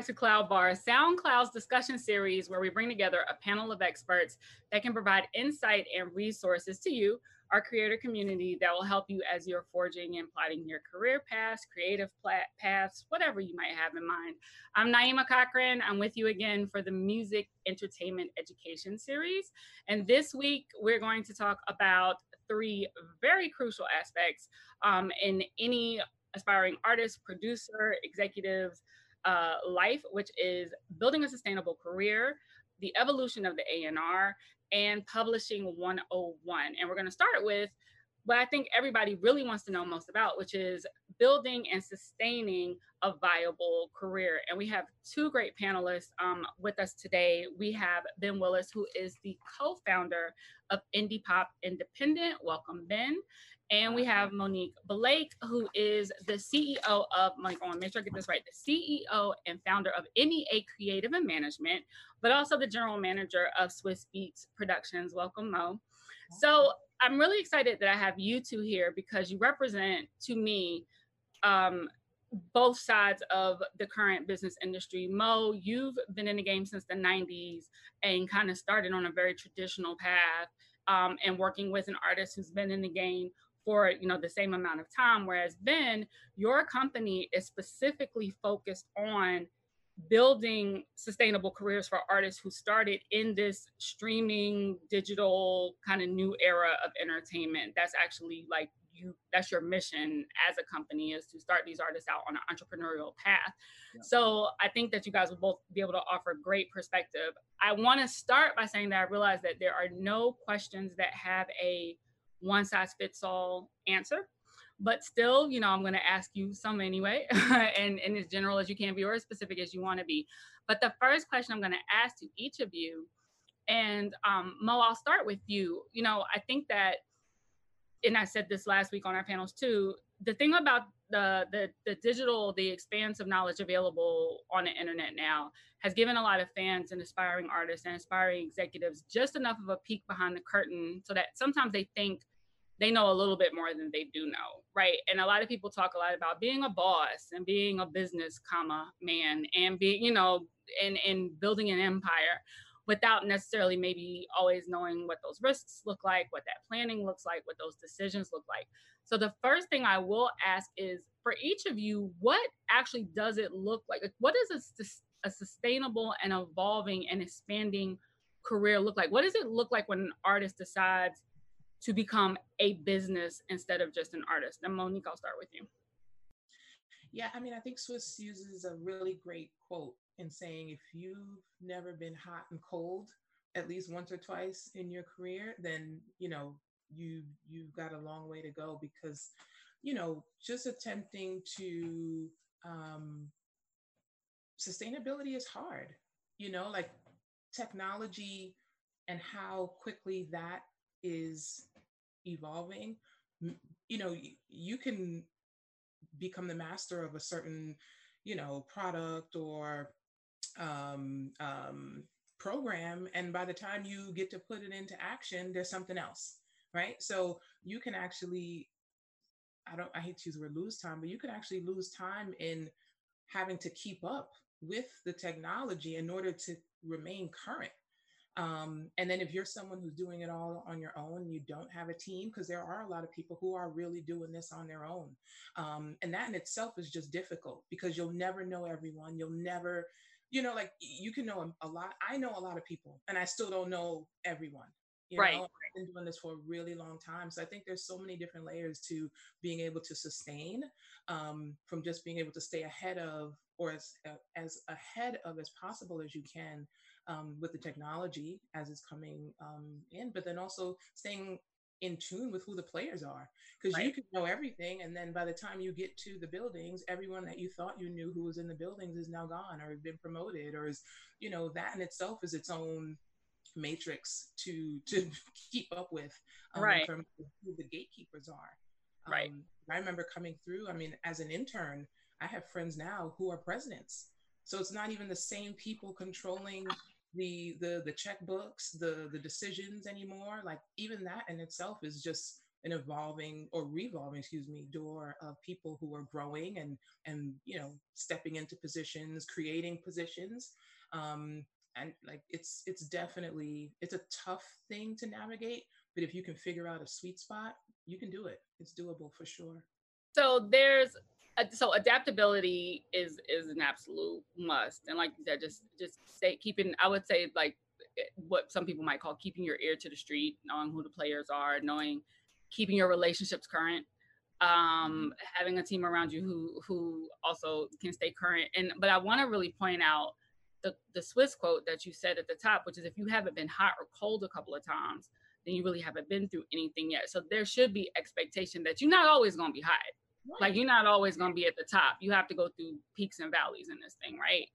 back to Cloud Bar, SoundCloud's discussion series where we bring together a panel of experts that can provide insight and resources to you, our creator community, that will help you as you're forging and plotting your career paths, creative paths, whatever you might have in mind. I'm Naima Cochrane. I'm with you again for the Music Entertainment Education series. And this week, we're going to talk about three very crucial aspects um, in any aspiring artist, producer, executives, uh, life, which is building a sustainable career, the evolution of the A&R, and publishing 101. And we're going to start with what I think everybody really wants to know most about, which is building and sustaining a viable career. And we have two great panelists um, with us today. We have Ben Willis, who is the co founder of Indie Pop Independent. Welcome, Ben. And we have Monique Blake, who is the CEO of, Monique, I want to make sure I get this right, the CEO and founder of MEA Creative and Management, but also the general manager of Swizz Beatz Productions. Welcome, Mo. So I'm really excited that I have you two here because you represent to me um, both sides of the current business industry. Mo, you've been in the game since the 90s and kind of started on a very traditional path um, and working with an artist who's been in the game for you know the same amount of time whereas then your company is specifically focused on building sustainable careers for artists who started in this streaming digital kind of new era of entertainment. That's actually like you that's your mission as a company is to start these artists out on an entrepreneurial path. Yeah. so i think that you guys will both be able to offer great perspective. I want to start by saying that i realize that there are no questions that have a one size fits all answer. But still, you know, I'm going to ask you some anyway, and, and as general as you can be or as specific as you want to be. But the first question I'm going to ask to each of you, and um, Mo, I'll start with you. You know, I think that, and I said this last week on our panels too, the thing about the, the the digital the expanse of knowledge available on the internet now has given a lot of fans and aspiring artists and aspiring executives just enough of a peek behind the curtain so that sometimes they think they know a little bit more than they do know, right? And a lot of people talk a lot about being a boss and being a business comma man and being, you know, and and building an empire without necessarily maybe always knowing what those risks look like, what that planning looks like, what those decisions look like. So the first thing I will ask is for each of you, what actually does it look like? What does a, a sustainable and evolving and expanding career look like? What does it look like when an artist decides to become a business instead of just an artist. And Monique, I'll start with you. Yeah, I mean, I think Swizz uses a really great quote in saying if you've never been hot and cold at least once or twice in your career, then you know you you've got a long way to go because you know just attempting to um, sustainability is hard. You know, like technology and how quickly that is evolving you know you can become the master of a certain you know product or um, um, program and by the time you get to put it into action there's something else right? So you can actually i don't i hate to use the word lose time but you can actually lose time in having to keep up with the technology in order to remain current um, and then if you're someone who's doing it all on your own, you don't have a team, because there are a lot of people who are really doing this on their own. Um, and that in itself is just difficult because you'll never know everyone. You'll never, you know, like you can know a, lot. I know a lot of people and I still don't know everyone. You right. Know? I've been doing this for a really long time. So I think there's so many different layers to being able to sustain um, from just being able to stay ahead of or as, uh, as ahead of as possible as you can um, with the technology as it's coming um, in, but then also staying in tune with who the players are. Because right. you can know everything and then by the time you get to the buildings everyone that you thought you knew who was in the buildings is now gone or has been promoted or is you know that in itself is its own matrix to to keep up with um, right. from who the gatekeepers are. Right. Um, i remember coming through i mean as an intern i have friends now who are presidents. So it's not even the same people controlling the the the checkbooks, the the decisions anymore. Like even that in itself is just an evolving or revolving, excuse me, door of people who are growing and and you know stepping into positions, creating positions. Um, and like it's it's definitely it's a tough thing to navigate, but if you can figure out a sweet spot, you can do it. It's doable for sure. So there's so adaptability is is an absolute must, and like you said, just just stay keeping. I would say like eh, what some people might call keeping your ear to the street, knowing who the players are, knowing keeping your relationships current, um, having a team around you who who also can stay current. And but I want to really point out the the Swizz quote that you said at the top, which is if you haven't been hot or cold a couple of times, then you really haven't been through anything yet. So there should be expectation that you're not always going to be hot. Like you're not always going to be at the top. You have to go through peaks and valleys in this thing, right?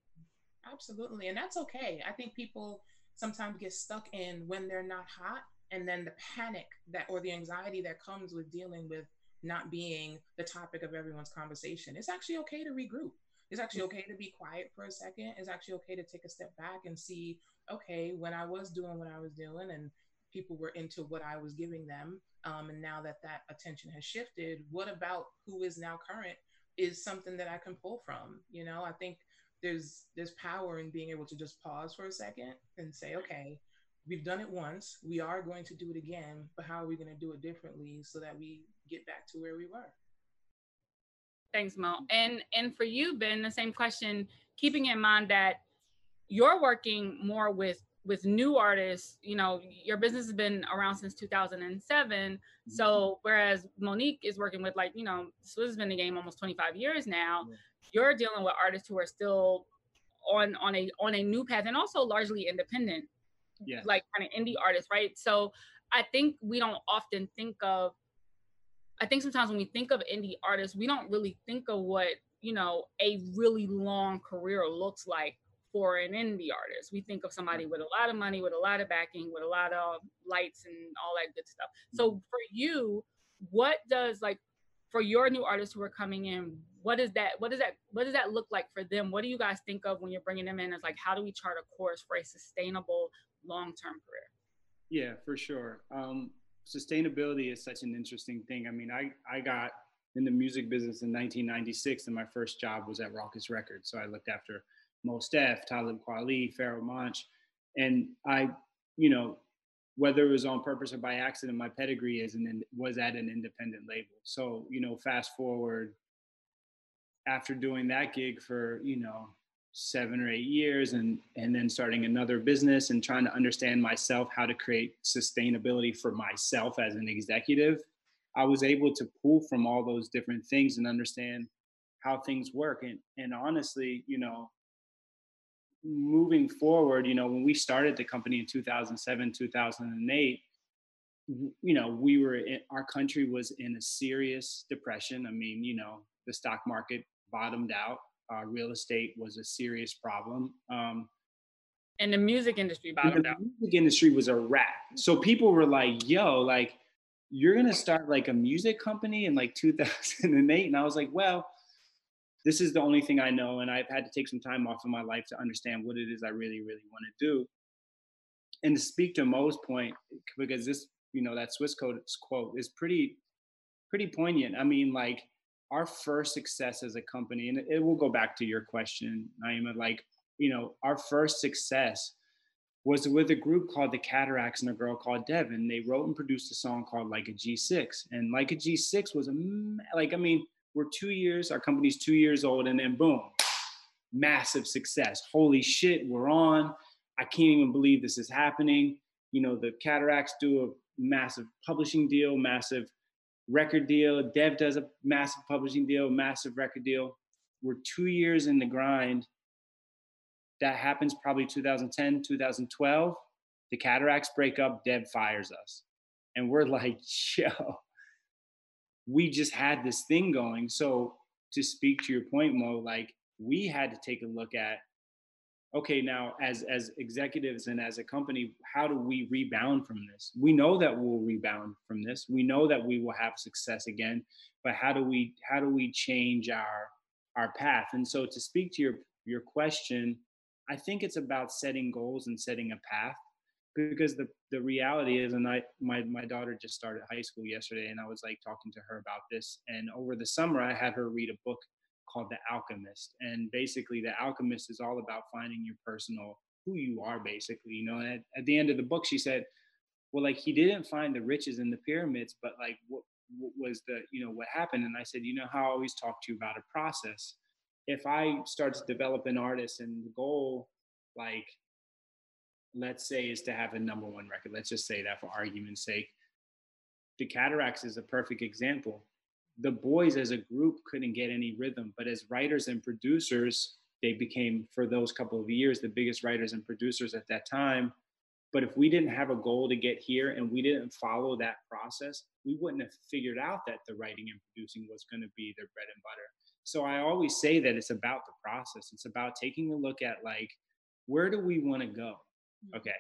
Absolutely. And that's okay. I think people sometimes get stuck in when they're not hot and then the panic that or the anxiety that comes with dealing with not being the topic of everyone's conversation. It's actually okay to regroup. It's actually okay to be quiet for a second. It's actually okay to take a step back and see, okay, when I was doing what I was doing and people were into what I was giving them, um, and now that that attention has shifted, what about who is now current is something that I can pull from. You know, I think there's there's power in being able to just pause for a second and say, okay, we've done it once, we are going to do it again, but how are we going to do it differently so that we get back to where we were? Thanks, Mo. And and for you, Ben, the same question, keeping in mind that you're working more with with new artists, you know, your business has been around since 2007. Mm-hmm. So whereas Monique is working with like, you know, Swizz has been in the game almost 25 years now. Yeah. You're dealing with artists who are still on on a on a new path and also largely independent. Yeah. Like kind of indie artists, right? So I think we don't often think of I think sometimes when we think of indie artists, we don't really think of what, you know, a really long career looks like for an indie artist. We think of somebody with a lot of money, with a lot of backing, with a lot of lights and all that good stuff. So mm-hmm. for you, what does like for your new artists who are coming in, what is that? What does that? What does that look like for them? What do you guys think of when you're bringing them in? As like, how do we chart a course for a sustainable long-term career? Yeah, for sure. Um, sustainability is such an interesting thing. I mean, I I got in the music business in 1996, and my first job was at Rawkus Records. So I looked after Mos Def, Talib Kweli, Pharoahe Monch. And I, you know, whether it was on purpose or by accident, my pedigree is and was at an independent label. So, you know, fast forward after doing that gig for, you know, seven or eight years and and then starting another business and trying to understand myself how to create sustainability for myself as an executive i was able to pull from all those different things and understand how things work and and honestly you know moving forward, you know, when we started the company in 2007, 2008, you know, we were in, our country was in a serious depression. I mean, you know, the stock market bottomed out. Uh, real estate was a serious problem. Um, and the music industry bottomed the out. The music industry was a wrap. So people were like, "Yo, like, you're gonna start like a music company in like 2008," and I was like, "Well." This is the only thing I know, and I've had to take some time off of my life to understand what it is I really, really want to do. And to speak to Mo's point, because this, you know, that Swizz Code's quote is pretty, pretty poignant. I mean, like our first success as a company, and it will go back to your question, Naima, like, you know, our first success was with a group called the Cataracs and a girl called Devin. They wrote and produced a song called Like a G6. And Like a G6 was a, like, I mean, we're two years, our company's two years old, and then boom, massive success. Holy shit, we're on. I can't even believe this is happening. You know, the Cataracs do a massive publishing deal, massive record deal. Dev does a massive publishing deal, massive record deal. We're two years in the grind. That happens probably 2010, 2012. The Cataracs break up, Dev fires us. And we're like, yo, we just had this thing going. So to speak to your point, Mo, like we had to take a look at, okay, now as as executives and as a company, how do we rebound from this? We know that we'll rebound from this. We know that we will have success again, but how do we how do we change our our path? And so to speak to your your question, I think it's about setting goals and setting a path. Because the the reality is and i my my daughter just started high school yesterday and i was like talking to her about this and over the summer i had her read a book called the alchemist and basically the alchemist is all about finding your personal who you are basically you know and at, at the end of the book she said well like he didn't find the riches in the pyramids but like what, what was the you know what happened? And i said you know how i always talk to you about a process. If i start to develop an artist and the goal like let's say is to have a number one record. Let's just say that for argument's sake. The cataracs is a perfect example. The boys as a group couldn't get any rhythm but as writers and producers they became for those couple of years the biggest writers and producers at that time. But if we didn't have a goal to get here and we didn't follow that process we wouldn't have figured out that the writing and producing was going to be their bread and butter. So i always say that it's about the process. It's about taking a look at like where do we want to go. Mm-hmm. okay.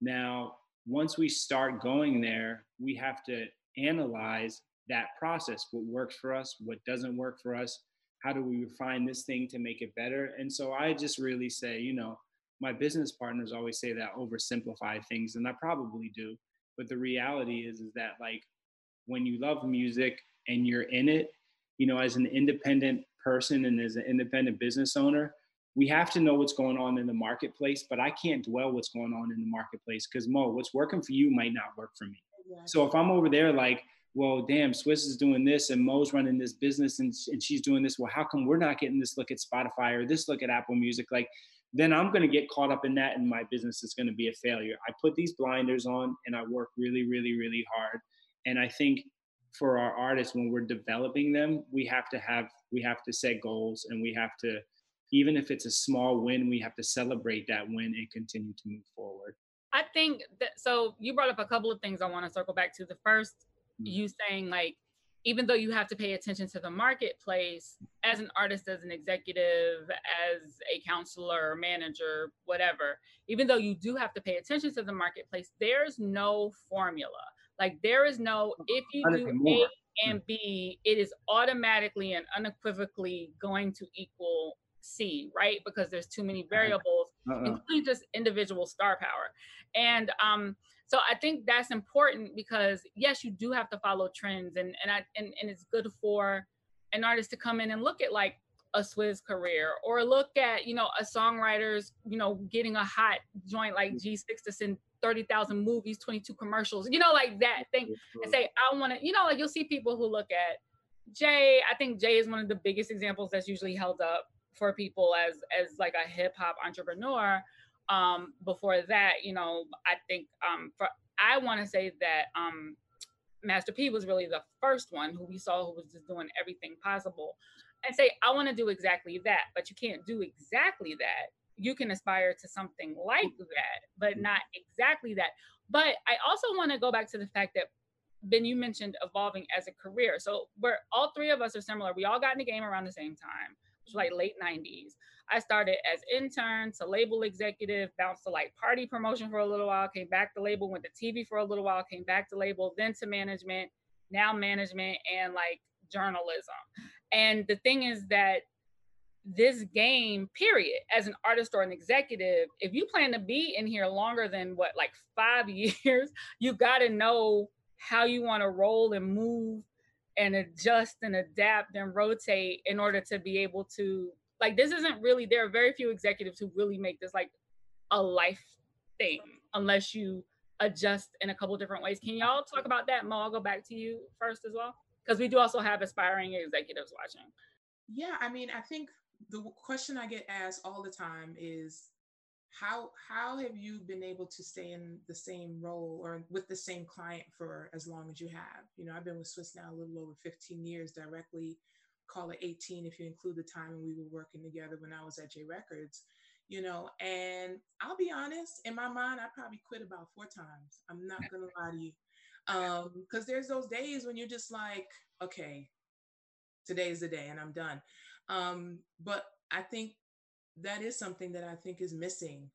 Now once we start going there we have to analyze that process. What works for us what doesn't work for us how do we refine this thing to make it better? And so i just really say you know my business partners always say that oversimplify things and i probably do. But the reality is is that like when you love music and you're in it you know as an independent person and as an independent business owner we have to know what's going on in the marketplace but i can't dwell what's going on in the marketplace because mo what's working for you might not work for me so if i'm over there like well, damn, Swizz is doing this and Mo's running this business and, and she's doing this. Well, how come we're not getting this look at Spotify or this look at Apple Music? Like, then I'm going to get caught up in that and my business is going to be a failure. I put these blinders on and I work really, really, really hard. And I think for our artists, when we're developing them, we have to have, we have to set goals and we have to, even if it's a small win, we have to celebrate that win and continue to move forward. I think that, so you brought up a couple of things I want to circle back to. The first mm-hmm. you saying like even though you have to pay attention to the marketplace as an artist as an executive as a counselor manager whatever even though you do have to pay attention to the marketplace there's no formula like there is no if you do a and b it is automatically and unequivocally going to equal c right? Because there's too many uh-huh. variables uh-uh. including just individual star power. And um so i think that's important because yes you do have to follow trends and and i and, and it's good for an artist to come in and look at like a Swizz career or look at you know a songwriter's you know getting a hot joint like mm. G6 to send 30,000 movies 22 commercials you know like that thing and mm-hmm. say I want to you know like you'll see people who look at Jay. I think Jay is one of the biggest examples that's usually held up for people as as like a hip hop entrepreneur um, before that, you know, I think um, for I want to say that um, Master P was really the first one who we saw who was just doing everything possible, and say I want to do exactly that, but you can't do exactly that. You can aspire to something like that, but not exactly that. But I also want to go back to the fact that Ben, you mentioned evolving as a career. So we're all three of us are similar. We all got in the game around the same time, like late 90s. I started as intern to label executive, bounced to like party promotion for a little while, came back to label, went to TV for a little while, came back to label, then to management, now management and like journalism. And the thing is that this game, period, as an artist or an executive, if you plan to be in here longer than what, like five years, you got to know how you want to roll and move and adjust and adapt and rotate in order to be able to like this isn't really there are very few executives who really make this like a life thing unless you adjust in a couple different ways. Can y'all talk about that? Mo, I'll go back to you first as well. Because we do also have aspiring executives watching. Yeah, I mean, I think the question I get asked all the time is how how have you been able to stay in the same role or with the same client for as long as you have? You know, I've been with swizz now a little over 15 years directly call it 18 if you include the time when we were working together when I was at J Records, you know. And I'll be honest, in my mind, I probably quit about four times. I'm not gonna lie to you, um because there's those days when you're just like, okay, today's the day, and I'm done. Um, but I think that is something that I think is missing.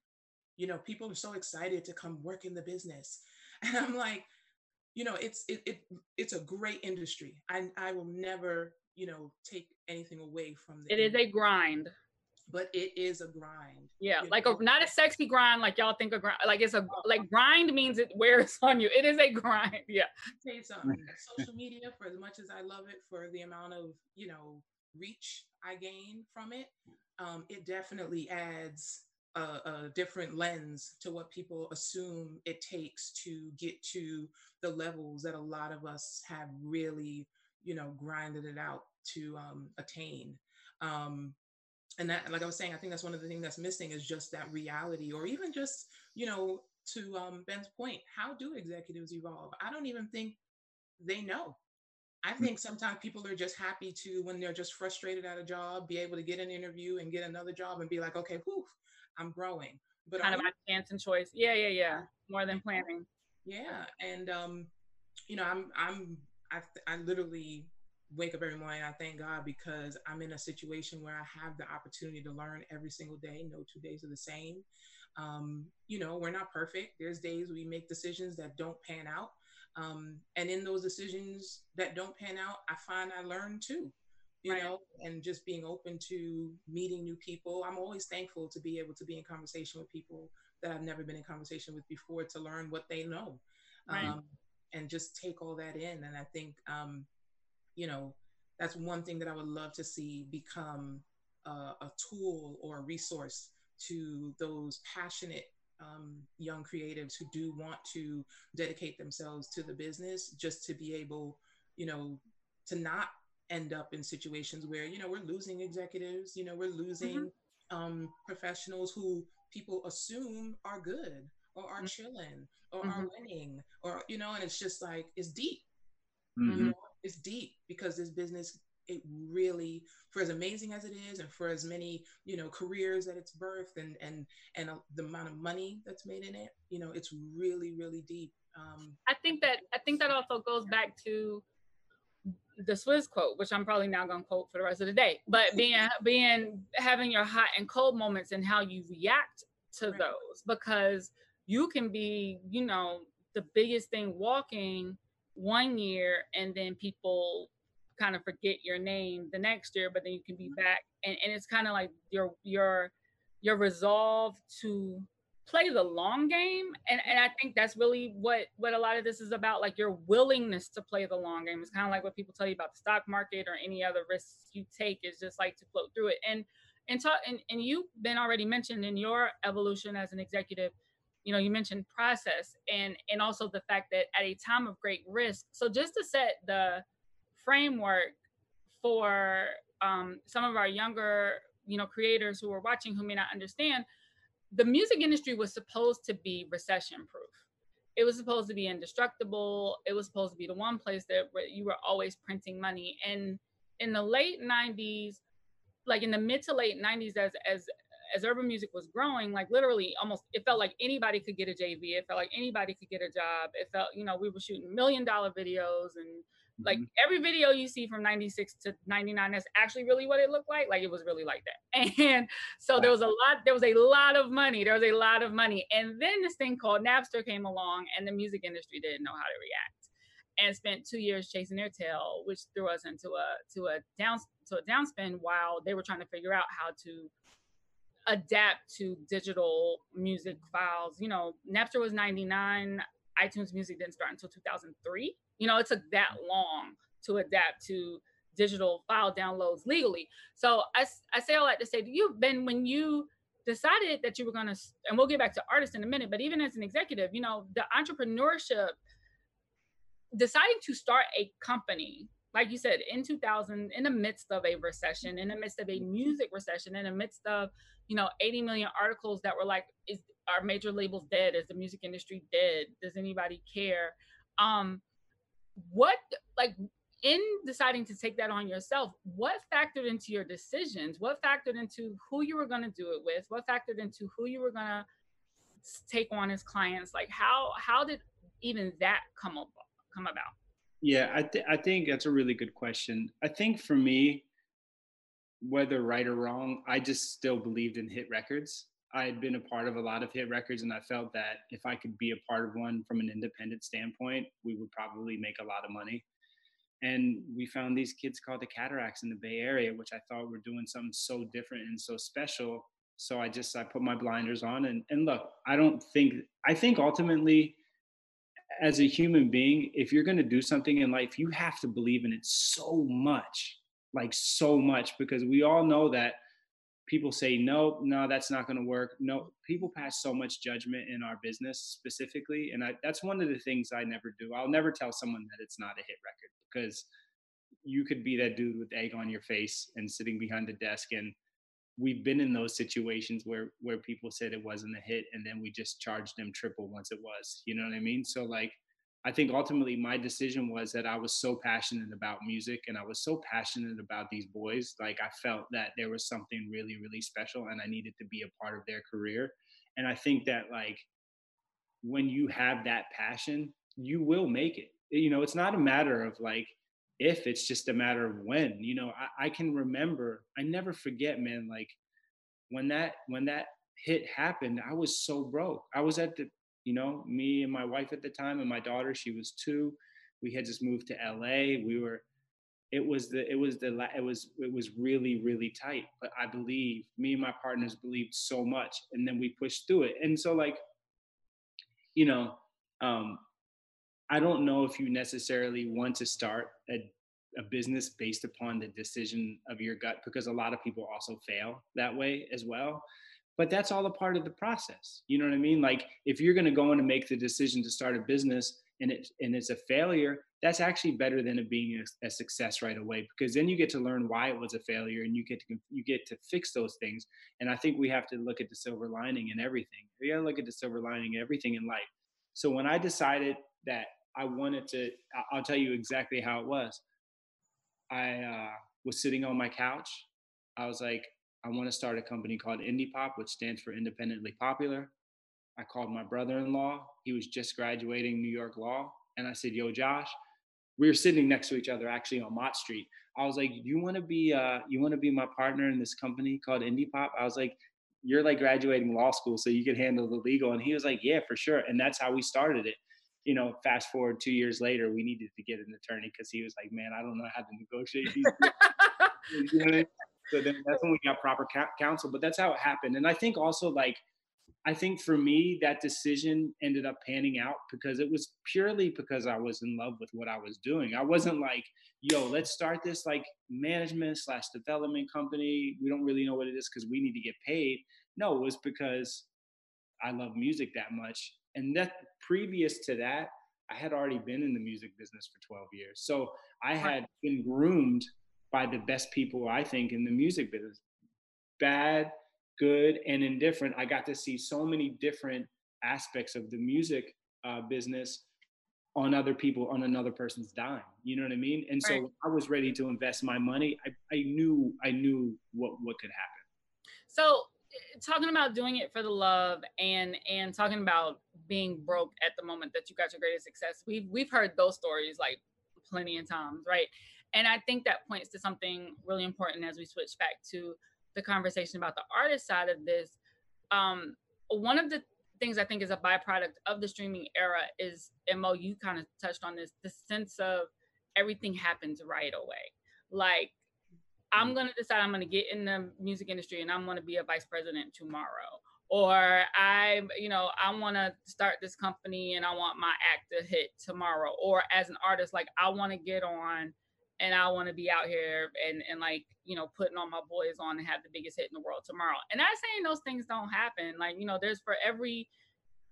You know, people are so excited to come work in the business, and I'm like, you know, it's it, it it's a great industry. I I will never you know take anything away from the it is a grind but it is a grind. Yeah, like a not a sexy grind like y'all think a grind. Like it's a uh-huh. like grind means it wears on you. It is a grind. Yeah. I'll tell you something. Social media, for as much as I love it, for the amount of you know reach I gain from it, um, it definitely adds a, a, different lens to what people assume it takes to get to the levels that a lot of us have really, you know, grinded it out to um, attain. Um, and that, like I was saying, I think that's one of the things that's missing is just that reality, or even just, you know, to um, Ben's point, how do executives evolve? I don't even think they know. I mm. think sometimes people are just happy to, when they're just frustrated at a job, be able to get an interview and get another job and be like, okay, whew, I'm growing. But kind of my chance and choice. Yeah, yeah, yeah. More than planning. Yeah, and um, you know, I'm I'm I I literally wake up every morning. I thank God because I'm in a situation where I have the opportunity to learn every single day. No two days are the same. Um, you know, we're not perfect. There's days we make decisions that don't pan out. Um, and in those decisions that don't pan out, I find I learn too you right. know, and just being open to meeting new people. I'm always thankful to be able to be in conversation with people that I've never been in conversation with before to learn what they know. Right. Um, and just take all that in. And I think, um, you know, that's one thing that I would love to see become a, a tool or a resource to those passionate um, young creatives who do want to dedicate themselves to the business just to be able, you know, to not end up in situations where you know we're losing executives you know we're losing mm-hmm. um, professionals who people assume are good or are mm-hmm. chilling or mm-hmm. are winning or you know and it's just like it's deep you mm-hmm. know it's deep because this business it really for as amazing as it is and for as many you know careers that it's birthed and and and uh, the amount of money that's made in it you know it's really really deep um i think that i think that also goes back to the Swizz quote, which I'm probably now going to quote for the rest of the day, but being being having your hot and cold moments and how you react to right. those because you can be, you know, the biggest thing walking one year and then people kind of forget your name the next year, but then you can be mm-hmm. back and, and it's kind of like your your your resolve to play the long game and, and i think that's really what what a lot of this is about like your willingness to play the long game it's kind of like what people tell you about the stock market or any other risks you take is just like to float through it and and talk and, and you've been already mentioned in your evolution as an executive you know you mentioned process and and also the fact that at a time of great risk so just to set the framework for um, some of our younger you know creators who are watching who may not understand the music industry was supposed to be recession proof. It was supposed to be indestructible. It was supposed to be the one place that you were always printing money. And in the late 90s, like in the mid to late 90s, as as as urban music was growing, like literally almost it felt like anybody could get a JV. It felt like anybody could get a job. It felt, you know, we were shooting million dollar videos and like mm-hmm. every video you see from 96 to 99 that's actually really what it looked like like it was really like that. And so there was a lot there was a lot of money there was a lot of money. And then this thing called napster came along and the music industry didn't know how to react and spent two years chasing their tail which threw us into a to a down to a downspin while they were trying to figure out how to adapt to digital music files. You know napster was 99 itunes music didn't start until 2003 you know, it took that long to adapt to digital file downloads legally. So I, I say all that to say to you, Ben, when you decided that you were going to, and we'll get back to artists in a minute, but even as an executive, you know, the entrepreneurship, deciding to start a company, like you said, in 2000, in the midst of a recession, in the midst of a music recession, in the midst of, you know, 80 million articles that were like, is our major labels dead? Is the music industry dead? Does anybody care? Um, what like in deciding to take that on yourself what factored into your decisions? What factored into who you were going to do it with? What factored into who you were going to take on as clients? Like how how did even that come up come about? Yeah i th- i think that's a really good question. I think for me whether right or wrong i just still believed in hit records I had been a part of a lot of hit records, and I felt that if I could be a part of one from an independent standpoint, we would probably make a lot of money. and we found these kids called the Cataracs in the Bay Area, which I thought were doing something so different and so special. So I just I put my blinders on and and look, I don't think I think ultimately as a human being, if you're going to do something in life, you have to believe in it so much, like so much, because we all know that people say no no that's not going to work. No people pass so much judgment in our business specifically and I, that's one of the things i never do. I'll never tell someone that it's not a hit record because you could be that dude with egg on your face and sitting behind the desk and we've been in those situations where where people said it wasn't a hit and then we just charged them triple once it was you know what i mean? So like I think ultimately my decision was that I was so passionate about music and I was so passionate about these boys. Like I felt that there was something really, really special and I needed to be a part of their career. And I think that like when you have that passion, you will make it. You know, it's not a matter of like if, it's just a matter of when. You know, I, I can remember, I never forget, man, like when that when that hit happened, I was so broke. I was at the you know, me and my wife at the time and my daughter, she was two. We had just moved to LA. We were, it was the, it was the, it was, it was really, really tight. But I believe, me and my partners believed so much. And then we pushed through it. And so, like, you know, um, I don't know if you necessarily want to start a, a business based upon the decision of your gut because a lot of people also fail that way as well but that's all a part of the process. You know what i mean? Like if you're going to go in and make the decision to start a business and it and it's a failure that's actually better than it being a, a, success right away because then you get to learn why it was a failure and you get to you get to fix those things. And i think we have to look at the silver lining in everything. We got to look at the silver lining in everything in life. So when i decided that i wanted to i'll tell you exactly how it was. I uh, was sitting on my couch. I was like I want to start a company called Indie Pop, which stands for Independently Popular. I called my brother-in-law. He was just graduating New York law, and I said, "Yo, Josh." We were sitting next to each other actually on Mott Street. I was like, "You want to be uh, you want to be my partner in this company called Indie Pop?" I was like, "You're like graduating law school, so you can handle the legal." And he was like, "Yeah, for sure." And that's how we started it. You know, fast forward two years later, we needed to get an attorney because he was like, "Man, I don't know how to negotiate these." you know so then that's when we got proper ca- counsel. But that's how it happened. And I think also like, I think for me that decision ended up panning out because it was purely because I was in love with what I was doing. I wasn't like, yo, let's start this like management slash development company. We don't really know what it is because we need to get paid. No, it was because I love music that much. And that previous to that, I had already been in the music business for 12 years. So I had been groomed by the best people I think in the music business. Bad, good, and indifferent. I got to see so many different aspects of the music uh, business on other people on another person's dime. You know what I mean? And right. so I was ready to invest my money. I, I knew I knew what what could happen. So talking about doing it for the love and and talking about being broke at the moment that you got your greatest success. We've we've heard those stories like plenty of times, right? And I think that points to something really important as we switch back to the conversation about the artist side of this. Um, one of the things I think is a byproduct of the streaming era is, Mo, you kind of touched on this, the sense of everything happens right away. Like, I'm going to decide I'm going to get in the music industry and I'm going to be a vice president tomorrow. Or I, you know, I want to start this company and I want my act to hit tomorrow. Or as an artist, like I want to get on and I want to be out here and and like you know putting all my boys on and have the biggest hit in the world tomorrow. And not saying those things don't happen. Like you know, there's for every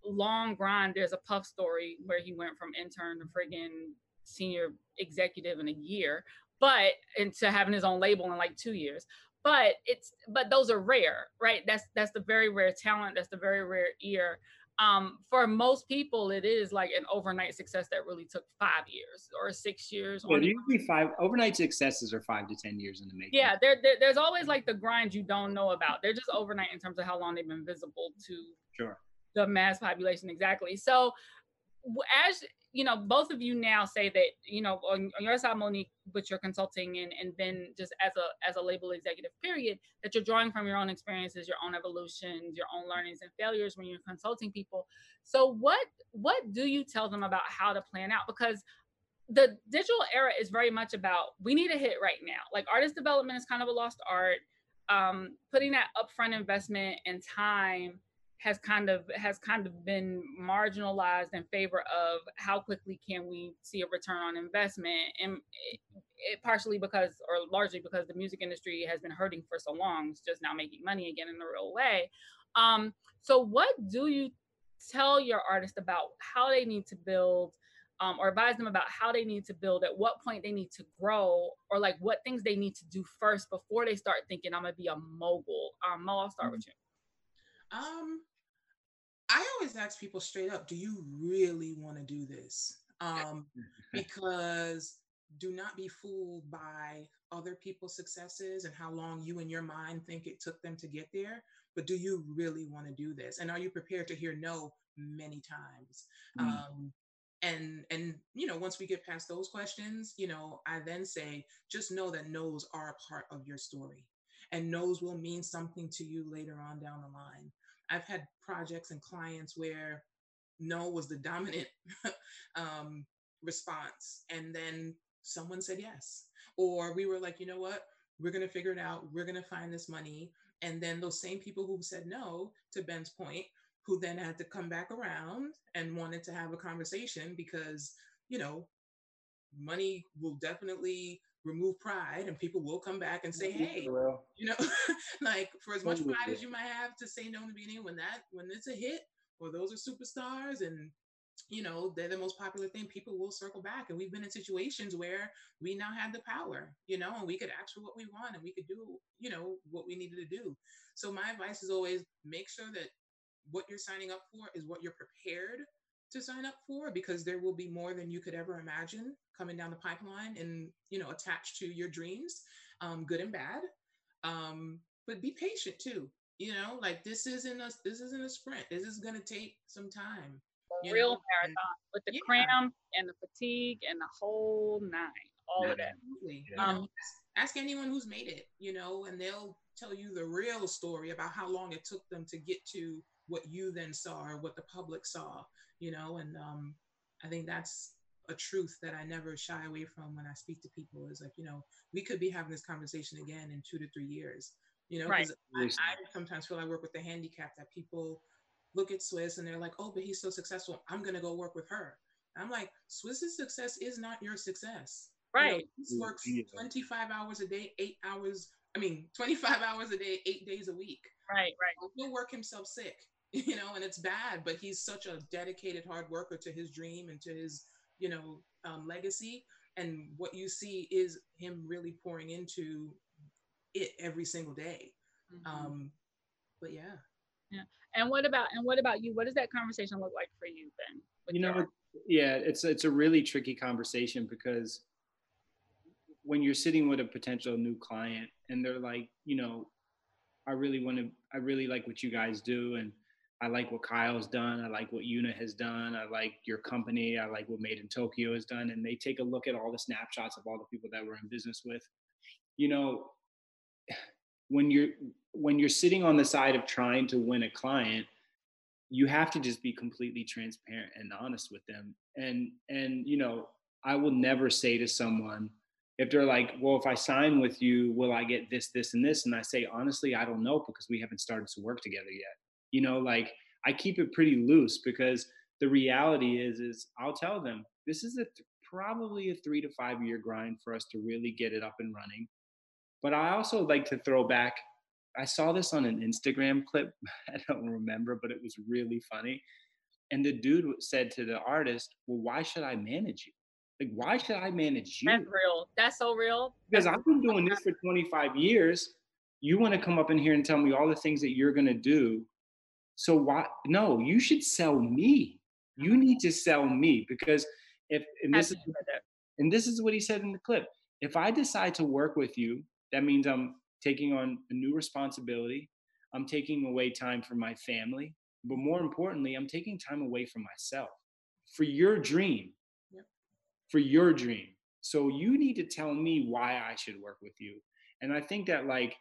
long grind, there's a puff story where he went from intern to friggin' senior executive in a year, but into having his own label in like two years. But it's but those are rare, right? That's that's the very rare talent. That's the very rare ear um, for most people, it is like an overnight success that really took five years or six years. Yeah, usually five overnight successes are five to ten years in the making. Yeah, there, there's always like the grind you don't know about. They're just overnight in terms of how long they've been visible to sure the mass population exactly. So as you know, both of you now say that, you know, on, on, your side, Monique, with your consulting and, and then just as a as a label executive period, that you're drawing from your own experiences, your own evolutions, your own learnings and failures when you're consulting people. So what what do you tell them about how to plan out? Because the digital era is very much about we need a hit right now. Like artist development is kind of a lost art. Um, putting that upfront investment and time has kind of has kind of been marginalized in favor of how quickly can we see a return on investment and it, it partially because or largely because the music industry has been hurting for so long it's just now making money again in a real way. Um, so what do you tell your artist about how they need to build um, or advise them about how they need to build at what point they need to grow or like what things they need to do first before they start thinking i'm gonna be a mogul um, mo i'll start with you. Um I always ask people straight up, do you really want to do this? Um, because do not be fooled by other people's successes and how long you in your mind think it took them to get there. But do you really want to do this? And are you prepared to hear no many times? Mm. Um, and and you know once we get past those questions you know i then say just know that no's are a part of your story and no's will mean something to you later on down the line I've had projects and clients where no was the dominant um, response, and then someone said yes. Or we were like, you know what, we're going to figure it out. We're going to find this money. And then those same people who said no, to Ben's point, who then had to come back around and wanted to have a conversation because, you know, money will definitely remove pride and people will come back and say hey you know like for as much pride as you might have to say no in the beginning when that when it's a hit or those are superstars and you know they're the most popular thing people will circle back. And we've been in situations where we now have the power you know and we could ask for what we want and we could do you know what we needed to do. So my advice is always make sure that what you're signing up for is what you're prepared to sign up for because there will be more than you could ever imagine coming down the pipeline and you know attached to your dreams um, good and bad um, but be patient too you know like this isn't a this isn't a sprint this is going to take some time real know? marathon and, with the yeah. cramp and the fatigue and the whole nine all Absolutely. of that um, ask anyone who's made it you know and they'll tell you the real story about how long it took them to get to what you then saw or what the public saw you know and um, i think that's a truth that i never shy away from when i speak to people is like you know we could be having this conversation again in two to three years you know right. I, I sometimes feel i work with the handicap that people look at Swizz and they're like oh but he's so successful. I'm going to go work with her. I'm like Swizz's success is not your success. Right you know, works 25 hours a day eight hours i mean 25 hours a day eight days a week. Right right. He'll work himself sick you know, and it's bad, but he's such a dedicated hard worker to his dream and to his, you know, um, legacy. And what you see is him really pouring into it every single day. Mm-hmm. Um, but yeah. Yeah. And what about and what about you? What does that conversation look like for you then? You know, yeah, it's it's a really tricky conversation because when you're sitting with a potential new client and they're like, you know, I really want to, I really like what you guys do, and I like what Kyle's done. I like what Una has done. I like your company. I like what Made in Tokyo has done. And they take a look at all the snapshots of all the people that we're in business with. You know, when you're when you're sitting on the side of trying to win a client, you have to just be completely transparent and honest with them. And and you know, I will never say to someone if they're like, well, if I sign with you, will I get this, this, and this? And I say, honestly, I don't know because we haven't started to work together yet you know like i keep it pretty loose because the reality is is i'll tell them this is a th- probably a three to five year grind for us to really get it up and running. But i also like to throw back i saw this on an instagram clip i don't remember but it was really funny. And the dude said to the artist well why should i manage you? Like why should i manage you? That's real. That's so real. Because i've been doing this for 25 years. You want to come up in here and tell me all the things that you're going to do so why? No, you should sell me. You need to sell me because if and this is and this is what he said in the clip. If I decide to work with you, that means I'm taking on a new responsibility. I'm taking away time from my family, but more importantly, I'm taking time away from myself for your dream. Yep. For your dream. So you need to tell me why I should work with you. And I think that like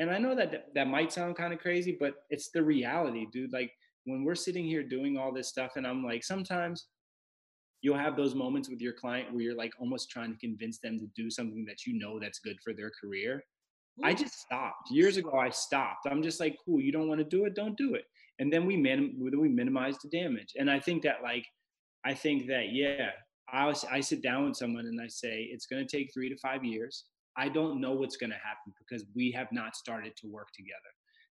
and I know that that might sound kind of crazy, but it's the reality, dude. Like when we're sitting here doing all this stuff, and I'm like, sometimes you'll have those moments with your client where you're like almost trying to convince them to do something that you know that's good for their career. I mm. just stopped years ago. I stopped. I'm just like, cool. You don't want to do it, don't do it. And then we min we minimize the damage. And I think that like, I think that yeah, I was, I sit down with someone and I say it's going to take three to five years. I don't know what's going to happen because we have not started to work together.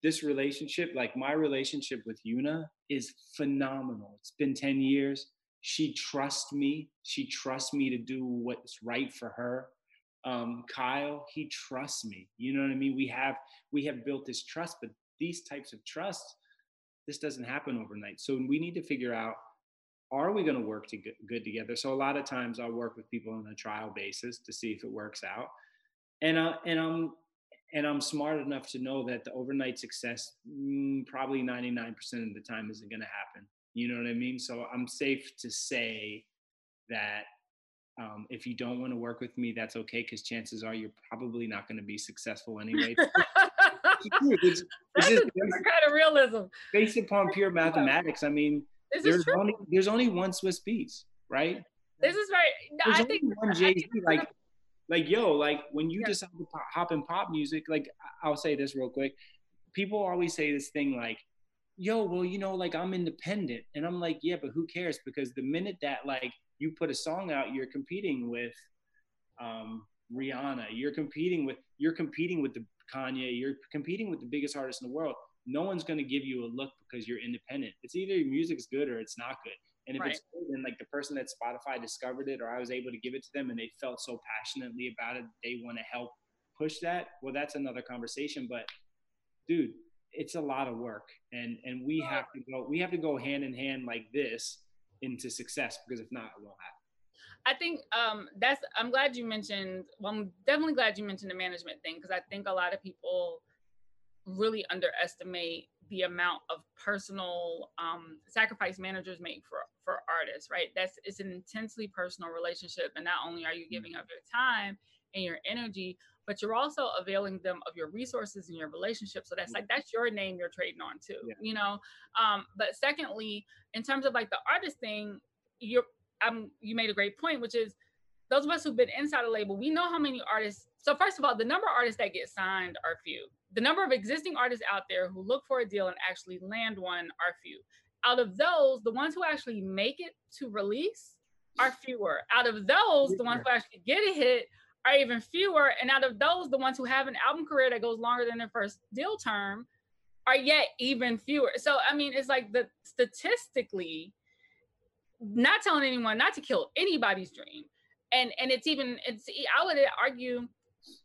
This relationship, like my relationship with Yuna, is phenomenal. It's been 10 years she trusts me. She trusts me to do what's right for her. Um, Kyle, he trusts me. You know what I mean? We have we have built this trust, but these types of trust, this doesn't happen overnight. So we need to figure out are we going to work good together? So a lot of times I'll work with people on a trial basis to see if it works out, and I, and I'm and I'm smart enough to know that the overnight success mm, probably 99% of the time isn't going to happen. You know what I mean? So I'm safe to say that um, if you don't want to work with me, that's okay because chances are you're probably not going to be successful anyway. it's, that's just kind of realism. Based upon pure mathematics, I mean, there's only there's only one Swizz Beatz, right? This is right. No, I think one Jay Z. Like, like yo, like when you yeah. decide to hop in pop music, like I'll say this real quick. People always say this thing like, yo, well, you know, like I'm independent. And I'm like, yeah, but who cares? Because the minute that like you put a song out, you're competing with um, Rihanna, you're competing with you're competing with the Kanye, you're competing with the biggest artist in the world. No one's gonna give you a look because you're independent. It's either your music's good or it's not good. And if right. it's good, then like the person that Spotify discovered it or I was able to give it to them and they felt so passionately about it, they want to help push that. Well, that's another conversation. But dude, it's a lot of work and and we have to go we have to go hand in hand like this into success because if not it won't happen I think um, that's. I'm glad you mentioned. Well, I'm definitely glad you mentioned the management thing because I think a lot of people really underestimate the amount of personal um, sacrifice managers make for for artists. Right. That's it's an intensely personal relationship, and not only are you mm-hmm. giving up your time and your energy, but you're also availing them of your resources and your relationship. So that's like that's your name you're trading on too, yeah. you know. Um, but secondly, in terms of like the artist thing, you're um you made a great point, which is those of us who've been inside a label, we know how many artists. So first of all, the number of artists that get signed are few. The number of existing artists out there who look for a deal and actually land one are few. Out of those, the ones who actually make it to release are fewer. Out of those, the ones who actually get a hit are even fewer. And out of those, the ones who have an album career that goes longer than their first deal term are yet even fewer. So, I mean, it's like the statistically, not telling anyone not to kill anybody's dream. And and it's even it's I would argue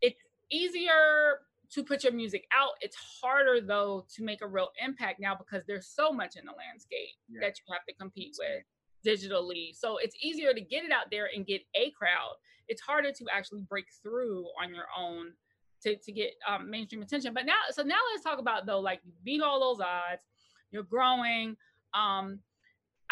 it's easier to put your music out. It's harder though to make a real impact now because there's so much in the landscape yeah. that you have to compete with digitally. So it's easier to get it out there and get a crowd it's harder to actually break through on your own to, to get um, mainstream attention. But now, so now let's talk about though, like you beat all those odds, you're growing. Um,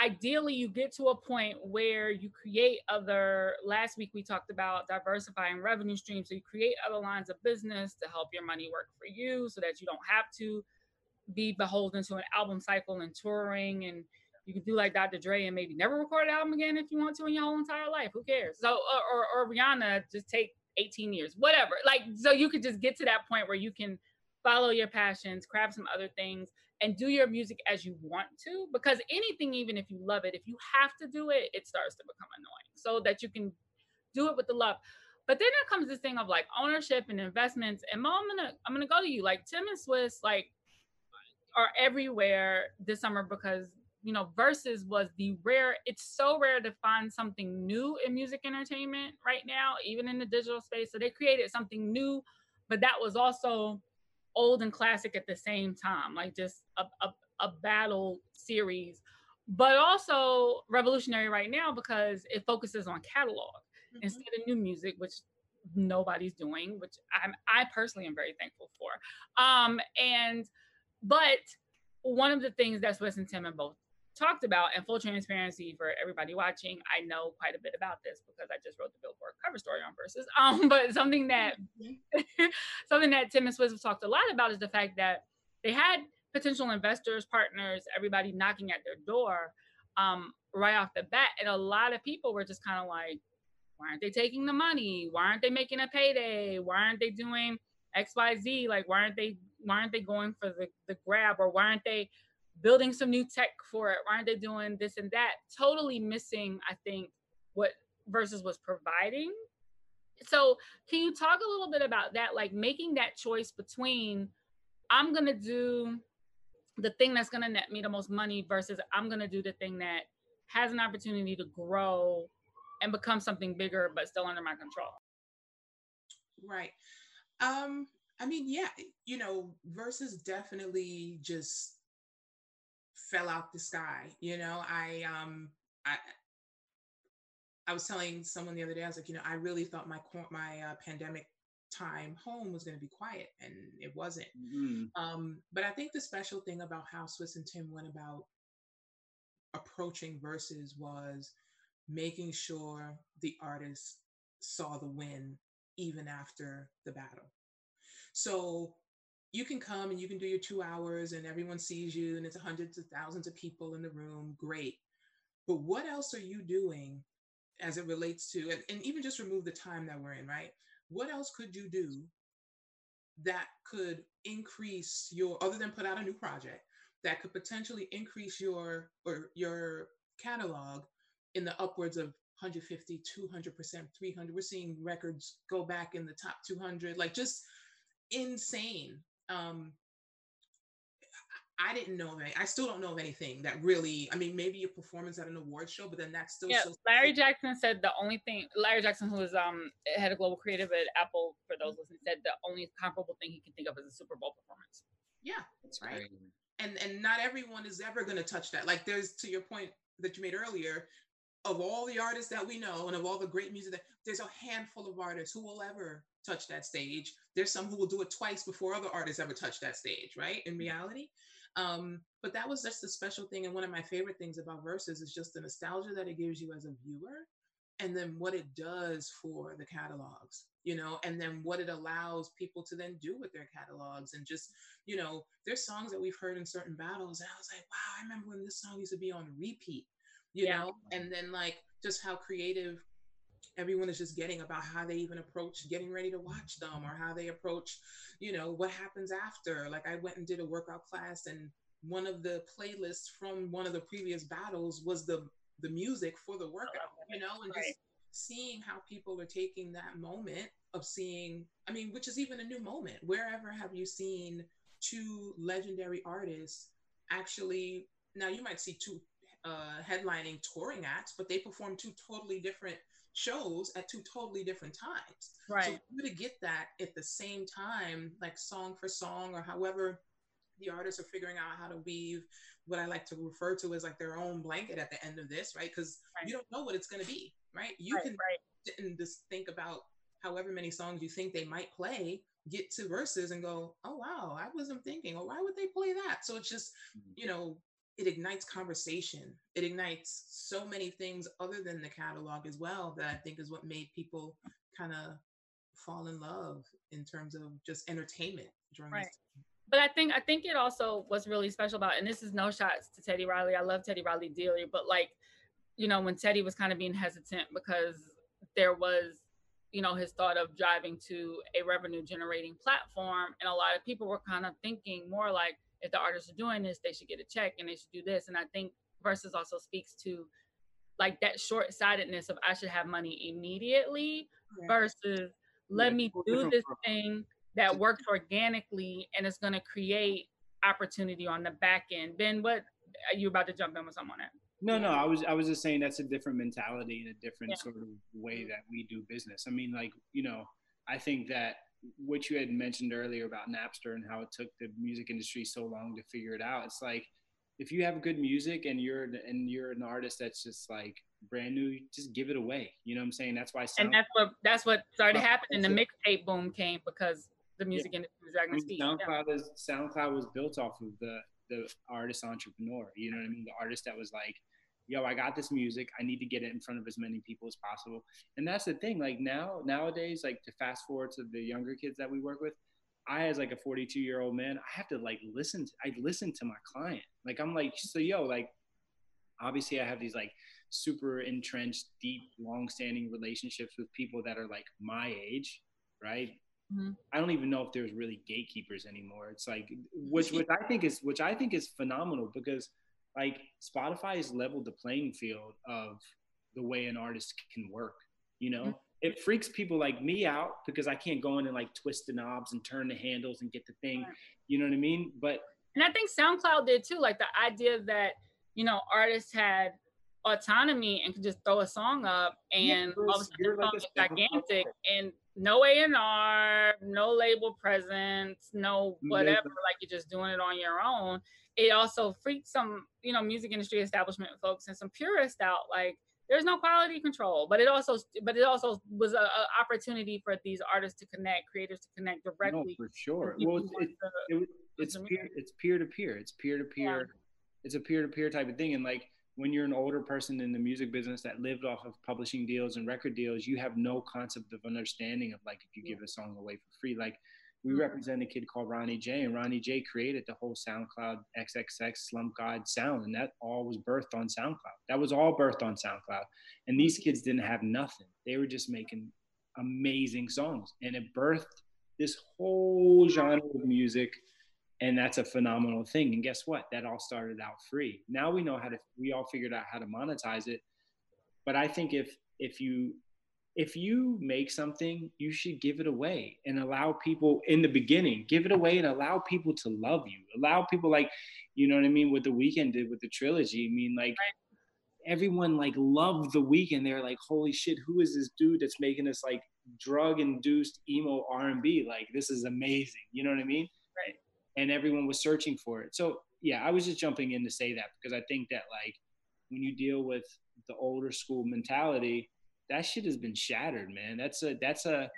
ideally, you get to a point where you create other. Last week we talked about diversifying revenue streams. So you create other lines of business to help your money work for you, so that you don't have to be beholden to an album cycle and touring and you can do like Dr. Dre and maybe never record an album again if you want to in your whole entire life. Who cares? So or, or, or Rihanna just take 18 years, whatever. Like so you could just get to that point where you can follow your passions, craft some other things, and do your music as you want to. Because anything, even if you love it, if you have to do it, it starts to become annoying. So that you can do it with the love. But then there comes this thing of like ownership and investments. And Mo, I'm gonna I'm gonna go to you. Like Tim and swizz like are everywhere this summer because you know, Verzuz was the rare, it's so rare to find something new in music entertainment right now, even in the digital space. So they created something new, but that was also old and classic at the same time, like just a, a, a battle series, but also revolutionary right now because it focuses on catalog mm-hmm. instead of new music, which nobody's doing, which I'm I personally am very thankful for. Um, and but one of the things that's Wes and Tim and both talked about and full transparency for everybody watching i know quite a bit about this because i just wrote the billboard cover story on Verzuz um but something that mm-hmm. something that tim and swizz have talked a lot about is the fact that they had potential investors partners everybody knocking at their door um right off the bat. And a lot of people were just kind of like, why aren't they taking the money? Why aren't they making a payday? Why aren't they doing XYZ? Like, why aren't they why aren't they going for the, the grab or why aren't they building some new tech for it? Why aren't they doing this and that? Totally missing, I think, what Verzuz was providing. So can you talk a little bit about that? Like making that choice between I'm gonna do the thing that's gonna net me the most money versus I'm gonna do the thing that has an opportunity to grow and become something bigger but still under my control. Right. Um, I mean, yeah, you know, Verzuz definitely just fell out the sky. You know, I um I I was telling someone the other day, I was like, you know, I really thought my my uh, pandemic time home was going to be quiet, and it wasn't. Mm-hmm. Um, but I think the special thing about how Swizz and Tim went about approaching Verzuz was making sure the artist saw the win even after the battle. So you can come and you can do your two hours and everyone sees you and it's hundreds of thousands of people in the room. Great. But what else are you doing as it relates to, and, and even just remove the time that we're in, right? What else could you do that could increase your, other than put out a new project, that could potentially increase your or your catalog in the upwards of 150 200% 300 we're seeing records go back in the top 200 like just insane um I didn't know of any. I still don't know of anything that really. I mean, maybe a performance at an award show, but then that's still. Yeah, so Larry Jackson said the only thing. Larry Jackson, who was um head of global creative at Apple, for those listening, said the only comparable thing he can think of is a Super Bowl performance. Yeah, that's right. Crazy. And and not everyone is ever going to touch that. Like there's to your point that you made earlier. Of all the artists that we know, and of all the great music, that there's a handful of artists who will ever touch that stage. There's some who will do it twice before other artists ever touch that stage, right? In reality. Um, but that was just a special thing. And one of my favorite things about Verzuz is just the nostalgia that it gives you as a viewer and then what it does for the catalogs you know and then what it allows people to then do with their catalogs and just you know there's songs that we've heard in certain battles and i was like wow i remember when this song used to be on repeat you yeah. know and then like just how creative everyone is just getting about how they even approach getting ready to watch them or how they approach you know what happens after like i went and did a workout class and one of the playlists from one of the previous battles was the the music for the workout oh, you know and right. just seeing how people are taking that moment of seeing i mean which is even a new moment wherever have you seen two legendary artists actually now you might see two uh, headlining touring acts but they perform two totally different shows at two totally different times. Right. So you to get that at the same time, like song for song, or however the artists are figuring out how to weave what I like to refer to as like their own blanket at the end of this, right? Because right. you don't know what it's going to be, right? You right, can right. and just think about however many songs you think they might play, get to Verzuz and go, oh wow, I wasn't thinking, oh why would they play that? So it's just, mm-hmm. you know, it ignites conversation. It ignites so many things other than the catalog as well that I think is what made people kind of fall in love in terms of just entertainment during right. this time. But I think I think it also was really special about, and this is no shots to Teddy Riley. I love Teddy Riley dearly, but like, you know, when Teddy was kind of being hesitant because there was, you know, his thought of driving to a revenue generating platform, and a lot of people were kind of thinking more like, if the artists are doing this, they should get a check and they should do this. And I think Verzuz also speaks to like that short sightedness of I should have money immediately yeah. versus let yeah, me do this thing that works organically and it's going to create opportunity on the back end. Ben, what are you about to jump in with someone at? No, no, I was I was just saying that's a different mentality and a different yeah. sort of way mm-hmm. that we do business. I mean, like, you know, I think that what you had mentioned earlier about Napster and how it took the music industry so long to figure it out. It's like if you have good music and you're and you're an artist that's just like brand new, just give it away. You know what I'm saying? That's why. Sound- and that's what that's what started happening. The mixtape boom came because the music yeah. industry was dragging its feet. SoundCloud yeah. is SoundCloud was built off of the the artist entrepreneur. You know what I mean? The artist that was like yo, I got this music. I need to get it in front of as many people as possible. And that's the thing. Like now, nowadays, like to fast forward to the younger kids that we work with, I, as like a 42 year old man, I have to like listen. To, I listen to my client. Like I'm like, so yo, like, obviously I have these like super entrenched, deep, long-standing relationships with people that are like my age, right? Mm-hmm. I don't even know if there's really gatekeepers anymore. It's like which which I think is which I think is phenomenal because like Spotify has leveled the playing field of the way an artist can work. You know, mm-hmm. it freaks people like me out because I can't go in and like twist the knobs and turn the handles and get the thing. Right. You know what I mean? But and I think SoundCloud did too. Like the idea that you know artists had autonomy and could just throw a song up and yeah, all of a sudden like is gigantic and no A&R, no label presence, no whatever, like you're just doing it on your own. It also freaked some, you know, music industry establishment folks and some purists out like there's no quality control. But it also but it also was an opportunity for these artists to connect creators to connect directly no, for sure. well it's, it, it, it's peer it's peer to peer. It's peer to peer it's a peer to peer type of thing. And like when you're an older person in the music business that lived off of publishing deals and record deals, you have no concept of understanding of like if you give a song away for free. Like we mm-hmm. represent a kid called Ronnie J, and Ronnie J created the whole SoundCloud XXX Slump God sound, and that all was birthed on SoundCloud. That was all birthed on SoundCloud, and these kids didn't have nothing. They were just making amazing songs, and it birthed this whole genre of music and that's a phenomenal thing. And guess what? That all started out free. Now we know how to we all figured out how to monetize it. But i think if if you if you make something you should give it away and allow people in the beginning give it away and allow people to love you. Allow people like you know what i mean what the Weeknd did with the trilogy. I mean like everyone like loved the Weeknd they're like holy shit who is this dude that's making this like drug induced emo r&b like this is amazing. You know what i mean? Right and everyone was searching for it. So yeah, I was just jumping in to say that because I think that like when you deal with the older school mentality, that shit has been shattered, man. That's a that's a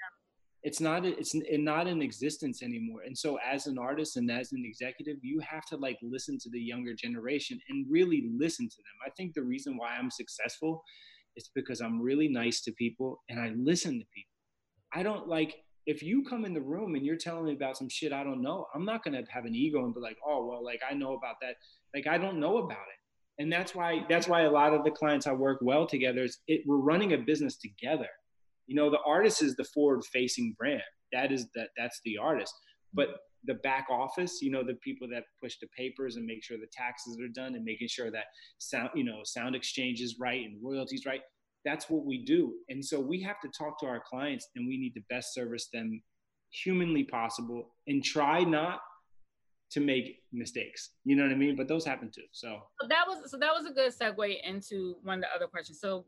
it's not it's not in existence anymore. And so as an artist and as an executive, you have to like listen to the younger generation and really listen to them. I think the reason why I'm successful is because I'm really nice to people and I listen to people. I don't like if you come in the room and you're telling me about some shit I don't know, I'm not gonna have an ego and be like, oh well, like I know about that. Like I don't know about it. And that's why that's why a lot of the clients I work well together is it we're running a business together. You know, the artist is the forward facing brand. That is that that's the artist. But the back office, you know, the people that push the papers and make sure the taxes are done and making sure that sound, you know, sound exchange is right and royalties right that's what we do. And so we have to talk to our clients and we need to best service them humanly possible and try not to make mistakes. You know what I mean? But those happen too. So, so that was so that was a good segue into one of the other questions. So,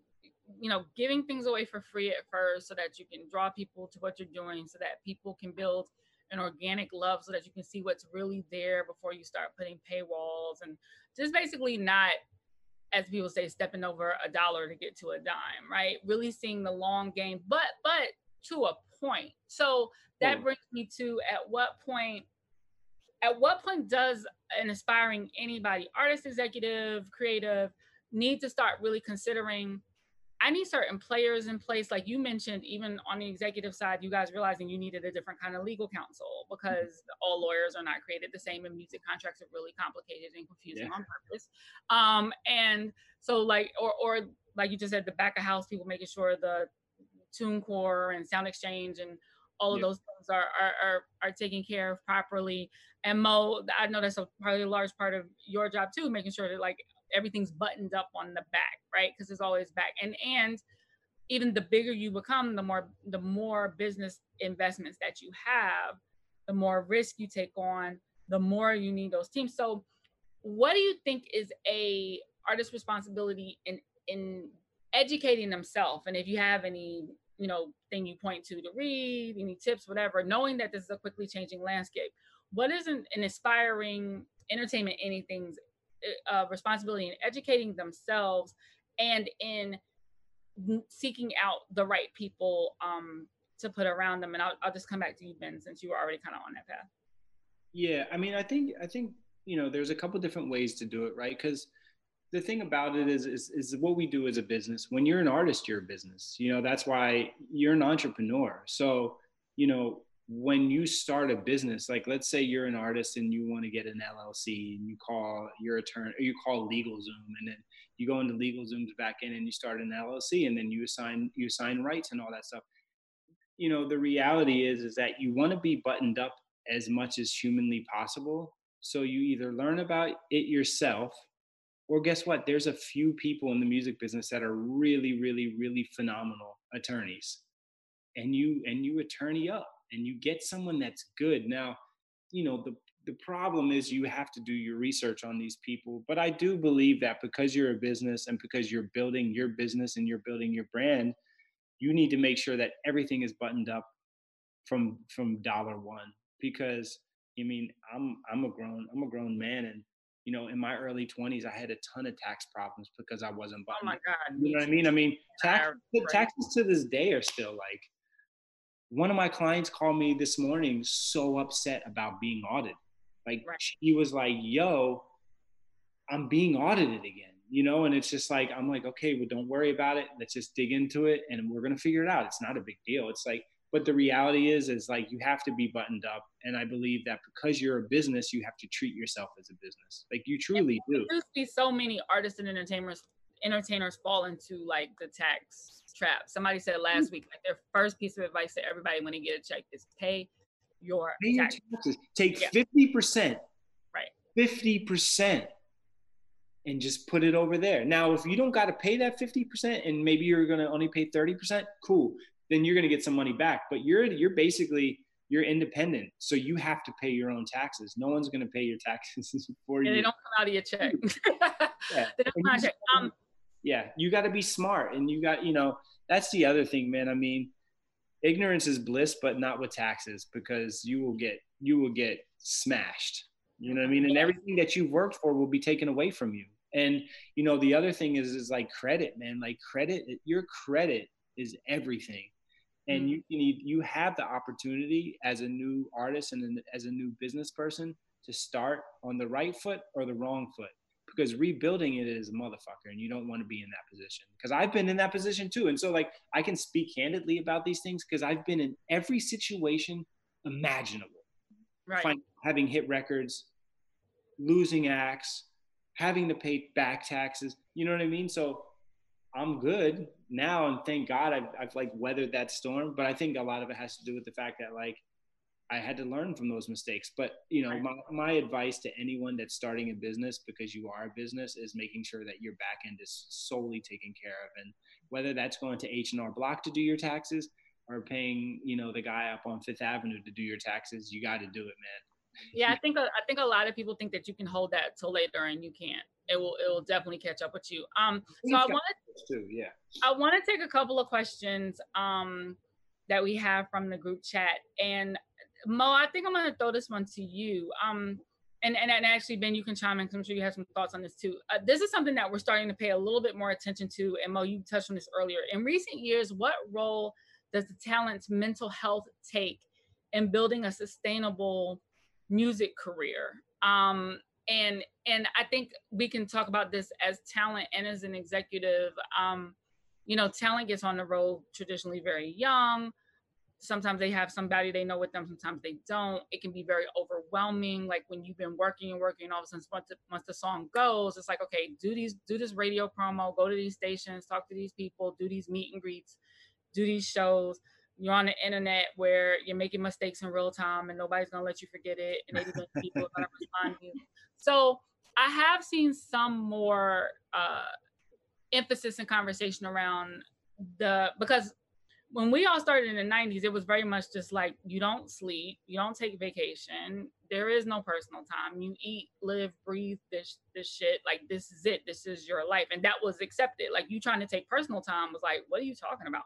you know, giving things away for free at first so that you can draw people to what you're doing so that people can build an organic love so that you can see what's really there before you start putting paywalls and just basically not as people say, stepping over a dollar to get to a dime, right? Really seeing the long game, but but to a point. So that hmm. brings me to at what point at what point does an aspiring anybody, artist, executive, creative, need to start really considering I need certain players in place. Like you mentioned, even on the executive side, you guys realizing you needed a different kind of legal counsel because mm-hmm. all lawyers are not created the same and music contracts are really complicated and confusing yeah. on purpose. Um, and so like, or, or like you just said, the back of house people making sure the TuneCore and Sound Exchange and all of yeah. those things are, are, are are taken care of properly. And Mo, I know that's a probably a large part of your job too, making sure that like everything's buttoned up on the back, right? Because it's always back. And and even the bigger you become, the more the more business investments that you have, the more risk you take on, the more you need those teams. So what do you think is a artist responsibility in in educating themselves? And if you have any, you know, thing you point to to read, any tips, whatever, knowing that this is a quickly changing landscape, what is an, an inspiring entertainment anything's uh, responsibility in educating themselves and in seeking out the right people um, to put around them. And I'll, I'll just come back to you, Ben, since you were already kind of on that path. Yeah, I mean, I think I think you know, there's a couple different ways to do it, right? Because the thing about it is, is is what we do as a business. When you're an artist, you're a business. You know, that's why you're an entrepreneur. So, you know, when you start a business, like let's say you're an artist and you want to get an LLC and you call your attorney, you call LegalZoom and then you go into LegalZoom's back in and you start an LLC and then you assign you assign rights and all that stuff. You know, the reality is is that you want to be buttoned up as much as humanly possible. So you either learn about it yourself or guess what? There's a few people in the music business that are really, really, really phenomenal attorneys. And you and you attorney up and you get someone that's good. Now, you know, the the problem is you have to do your research on these people. But I do believe that because you're a business and because you're building your business and you're building your brand, you need to make sure that everything is buttoned up from from dollar one. Because I mean, I'm I'm a grown I'm a grown man and you know, in my early 20s, I had a ton of tax problems because I wasn't buttoned. Oh my God. You know what I mean? I mean, tax, taxes to this day are still like, one of my clients called me this morning so upset about being audited. Like right. he was like, yo, I'm being audited again, you know? And it's just like, I'm like, okay, well, don't worry about it. Let's just dig into it and we're going to figure it out. It's not a big deal. It's like, but the reality is, is like, you have to be buttoned up. And I believe that because you're a business, you have to treat yourself as a business. Like you truly do. You see so many artists and entertainers, entertainers fall into like the tax trap. Somebody said last mm-hmm. week, like their first piece of advice to everybody when they get a check is pay your, pay your taxes. Take fifty percent, right? Fifty percent, and just put it over there. Now, if you don't got to pay that fifty percent, and maybe you're gonna only pay thirty percent, cool. Then you're gonna get some money back. But you're you're basically you're independent, so you have to pay your own taxes. No one's gonna pay your taxes for you. And they don't come out of your check. yeah. Um, yeah, you got to be smart, and you got you know that's the other thing, man. I mean, ignorance is bliss, but not with taxes because you will get you will get smashed. You know what I mean? And everything that you've worked for will be taken away from you. And you know, the other thing is is like credit, man. Like credit, your credit is everything. And mm-hmm. you, you need you have the opportunity as a new artist and as a new business person to start on the right foot or the wrong foot because rebuilding it is a motherfucker and you don't want to be in that position. Because i've been in that position too. And so like i can speak candidly about these things because i've been in every situation imaginable. Right. Find, having hit records losing acts having to pay back taxes. You know what i mean? So i'm good now and thank god I've, I've like weathered that storm but i think a lot of it has to do with the fact that like I had to learn from those mistakes. But you know, my, my advice to anyone that's starting a business because you are a business is making sure that your back end is solely taken care of. And whether that's going to H and R Block to do your taxes or paying, you know, the guy up on Fifth Avenue to do your taxes, you got to do it, man. Yeah, I think I think a lot of people think that you can hold that till later, and you can't. It will it will definitely catch up with you. Um, so I want to yeah. I want to take a couple of questions um that we have from the group chat, and Mo, I think I'm gonna throw this one to you. Um, and, and, and actually, Ben, you can chime in because I'm sure you have some thoughts on this too. Uh, this is something that we're starting to pay a little bit more attention to. And Mo, you touched on this earlier. In recent years, what role does the talent's mental health take in building a sustainable music career? Um, and and I think we can talk about this as talent and as an executive. Um, you know, talent gets on the road traditionally very young sometimes they have somebody they know with them sometimes they don't. It can be very overwhelming like when you've been working and working and all of a sudden once the, once the song goes it's like okay do these do this radio promo go to these stations talk to these people do these meet and greets do these shows. You're on the internet where you're making mistakes in real time and nobody's gonna let you forget it and people are gonna respond to you. So i have seen some more uh emphasis and conversation around the because when we all started in the 90s it was very much just like you don't sleep you don't take vacation there is no personal time you eat live breathe this this shit like this is it this is your life and that was accepted like you trying to take personal time was like what are you talking about?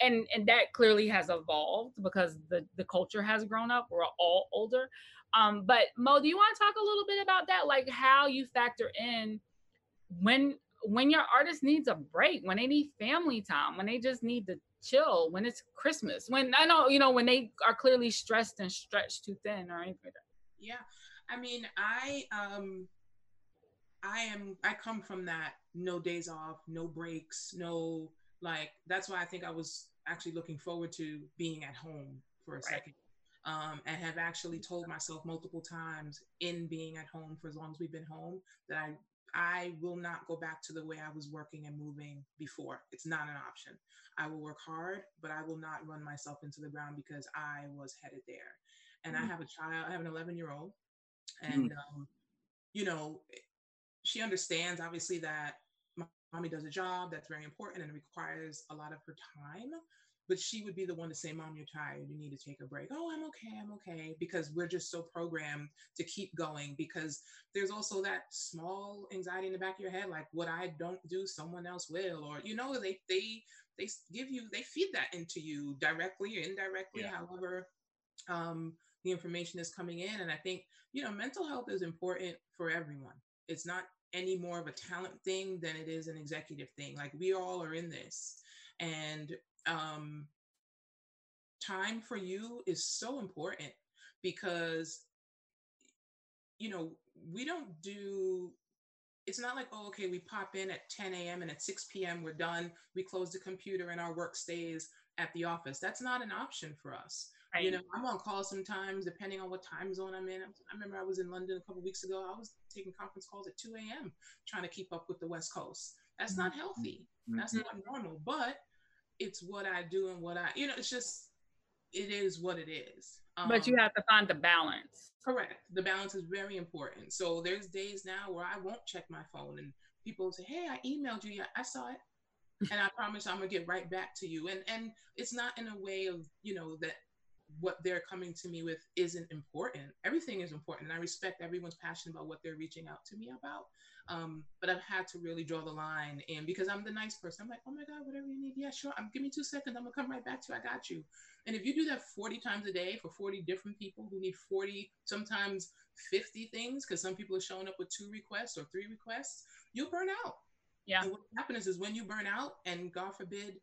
And and that clearly has evolved because the the culture has grown up we're all older um but mo do you want to talk a little bit about that? Like how you factor in when when your artist needs a break when they need family time when they just need to chill when it's Christmas. When I know, you know, when they are clearly stressed and stretched too thin or anything like that. Yeah. I mean, I um I am I come from that no days off, no breaks, no like that's why I think I was actually looking forward to being at home for a right. second. Um, and have actually told myself multiple times in being at home for as long as we've been home that I I will not go back to the way I was working and moving before. It's not an option. I will work hard, but I will not run myself into the ground because I was headed there. And mm-hmm. I have a child, I have an 11 year old, and, mm-hmm. um, you know, she understands obviously that mommy does a job that's very important and requires a lot of her time but she would be the one to say, Mom, you're tired. You need to take a break. Oh, I'm okay. I'm okay. Because we're just so programmed to keep going. Because there's also that small anxiety in the back of your head, like what I don't do, someone else will. Or, you know, they they they give you, they feed that into you directly or indirectly, yeah. however um, the information is coming in. And I think, you know, mental health is important for everyone. It's not any more of a talent thing than it is an executive thing. Like we all are in this. And um, time for you is so important because you know we don't do it's not like oh okay we pop in at 10 a.m and at 6 p.m we're done we close the computer and our work stays at the office that's not an option for us right. you know i'm on call sometimes depending on what time zone i'm in i remember i was in london a couple weeks ago i was taking conference calls at 2 a.m trying to keep up with the west coast that's mm-hmm. not healthy mm-hmm. that's not normal but it's what I do and what I, you know, it's just, it is what it is. Um, but you um, have to find the balance. Correct. The balance is very important. So there's days now where I won't check my phone and people say, Hey, I emailed you. Yeah, I saw it. and I promise I'm gonna get right back to you. And and it's not in a way of, you know, that what they're coming to me with isn't important. Everything is important. And I respect everyone's passion about what they're reaching out to me about. Um, but I've had to really draw the line and because I'm the nice person, I'm like, oh my God, whatever you need. Yeah, sure. I'm give me two seconds. I'm gonna come right back to you. I got you. And if you do that 40 times a day for 40 different people who need 40, sometimes 50 things, because some people are showing up with two requests or three requests, you'll burn out. Yeah. And what happens is when you burn out and God forbid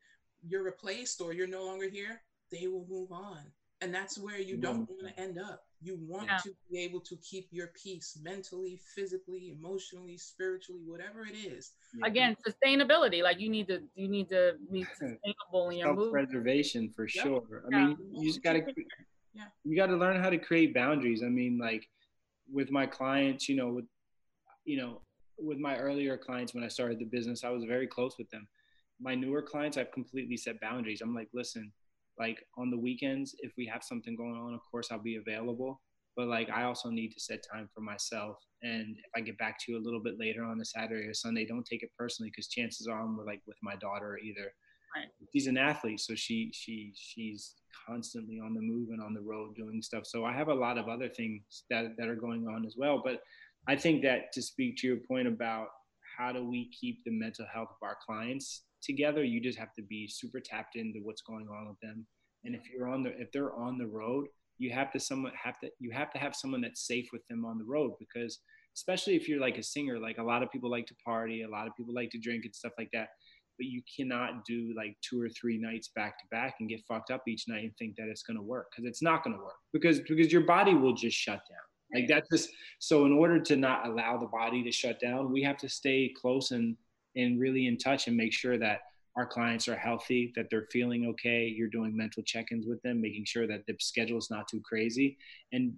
you're replaced or you're no longer here, they will move on. And that's where you don't want to end up. You want yeah. to be able to keep your peace mentally, physically, emotionally, spiritually, whatever it is. Again, sustainability. Like you need to you need to be sustainable in your self-preservation for yep. sure. I yeah. mean, you just gotta yeah. you gotta learn how to create boundaries. I mean, like with my clients, you know, with you know, with my earlier clients when I started the business, I was very close with them. My newer clients, I've completely set boundaries. I'm like, listen, like on the weekends if we have something going on of course i'll be available. But like i also need to set time for myself. And if i get back to you a little bit later on a saturday or sunday don't take it personally because chances are i'm like with my daughter either. Right. she's an athlete so she she she's constantly on the move and on the road doing stuff. So i have a lot of other things that that are going on as well. But i think that to speak to your point about how do we keep the mental health of our clients together you just have to be super tapped into what's going on with them. And if you're on the if they're on the road you have to someone have to you have to have someone that's safe with them on the road because especially if you're like a singer like a lot of people like to party a lot of people like to drink and stuff like that but you cannot do like two or three nights back to back and get fucked up each night and think that it's going to work because it's not going to work because because your body will just shut down. Like that's just so in order to not allow the body to shut down we have to stay close and and really in touch and make sure that our clients are healthy, that they're feeling okay. You're doing mental check-ins with them, making sure that the schedule is not too crazy, and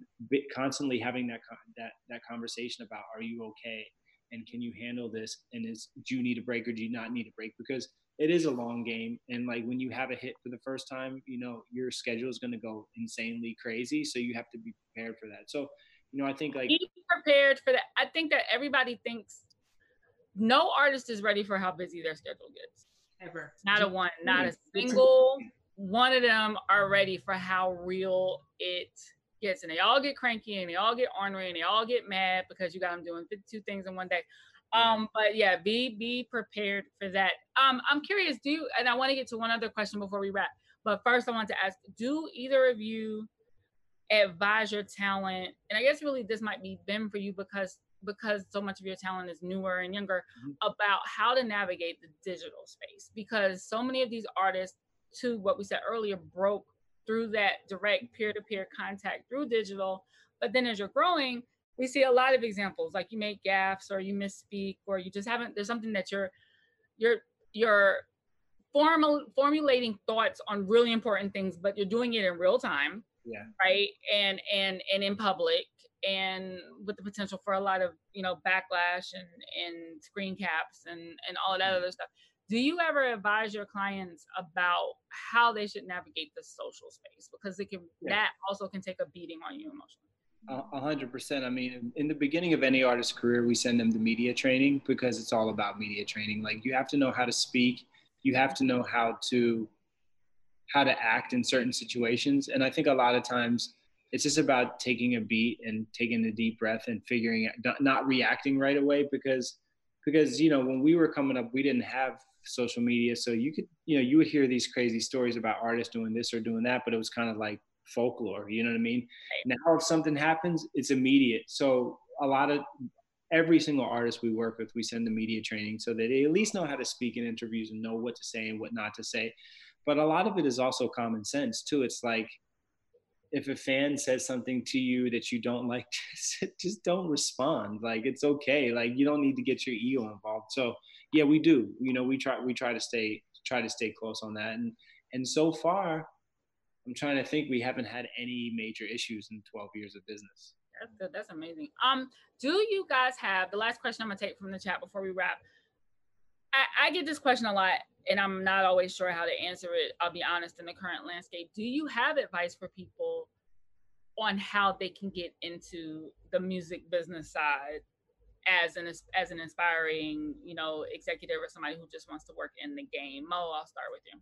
constantly having that that that conversation about are you okay? And can you handle this? And is do you need a break or do you not need a break? Because it is a long game and like when you have a hit for the first time you know your schedule is going to go insanely crazy so you have to be prepared for that. So you know i think like be prepared for that i think that everybody thinks no artist is ready for how busy their schedule gets. Ever. Not a one, not a single one of them are ready for how real it gets. And they all get cranky and they all get ornery and they all get mad because you got them doing 52 things in one day. Um, but yeah, be be prepared for that. Um, I'm curious, do you and I want to get to one other question before we wrap. But first I want to ask, do either of you advise your talent? And I guess really this might be been for you because because so much of your talent is newer and younger mm-hmm. about how to navigate the digital space because so many of these artists to what we said earlier broke through that direct peer-to-peer contact through digital. But then as you're growing we see a lot of examples like you make gaffes or you misspeak or you just haven't there's something that you're you're you're formal formulating thoughts on really important things but you're doing it in real time yeah. right? And and and in public and with the potential for a lot of you know backlash and and screen caps and and all of that mm-hmm. other stuff. Do you ever advise your clients about how they should navigate the social space? Because it can yeah. that also can take a beating on you emotionally. A hundred percent. I mean in the beginning of any artist's career we send them to media training because it's all about media training. Like you have to know how to speak. You have to know how to how to act in certain situations. And i think a lot of times it's just about taking a beat and taking a deep breath and figuring out not reacting right away because because you know when we were coming up we didn't have social media. So you could you know you would hear these crazy stories about artists doing this or doing that but it was kind of like folklore you know what i mean? Right. now if something happens it's immediate. So a lot of every single artist we work with we send the media training so that they at least know how to speak in interviews and know what to say and what not to say. But a lot of it is also common sense too. It's like if a fan says something to you that you don't like, just, just don't respond. Like it's okay. Like you don't need to get your ego involved. So yeah, we do. You know, we try we try to stay try to stay close on that. And and so far, I'm trying to think we haven't had any major issues in 12 years of business. That's good. That's amazing. Um, do you guys have the last question I'm gonna take from the chat before we wrap? I, I get this question a lot and I'm not always sure how to answer it. I'll be honest in the current landscape. Do you have advice for people on how they can get into the music business side as an as an inspiring, you know, executive or somebody who just wants to work in the game? Mo, I'll start with you.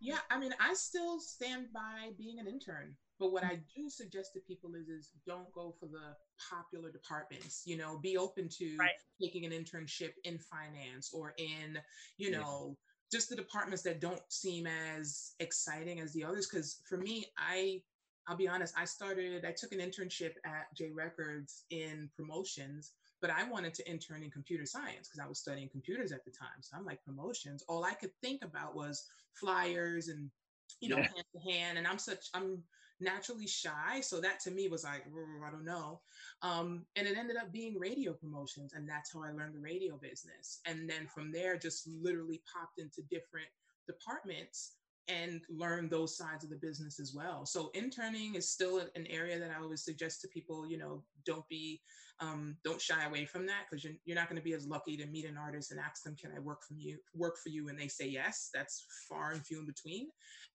Yeah, I mean, I still stand by being an intern. But what mm. I do suggest to people is is don't go for the popular departments. You know, be open to right. taking an internship in finance or in, you know, just the departments that don't seem as exciting as the others. Because for me, I I'll be honest, I started, I took an internship at J Records in promotions, but I wanted to intern in computer science because I was studying computers at the time. So I'm like, promotions. All I could think about was flyers and, you know, yeah. hand to hand. And I'm such, I'm naturally shy. So that to me was like, I don't know. Um, and it ended up being radio promotions. And that's how I learned the radio business. And then from there, just literally popped into different departments and learn those sides of the business as well. So interning is still an area that I always suggest to people, you know, don't be, um, don't shy away from that because you're, you're not going to be as lucky to meet an artist and ask them, can I work from you, work for you? And they say yes, that's far and few in between.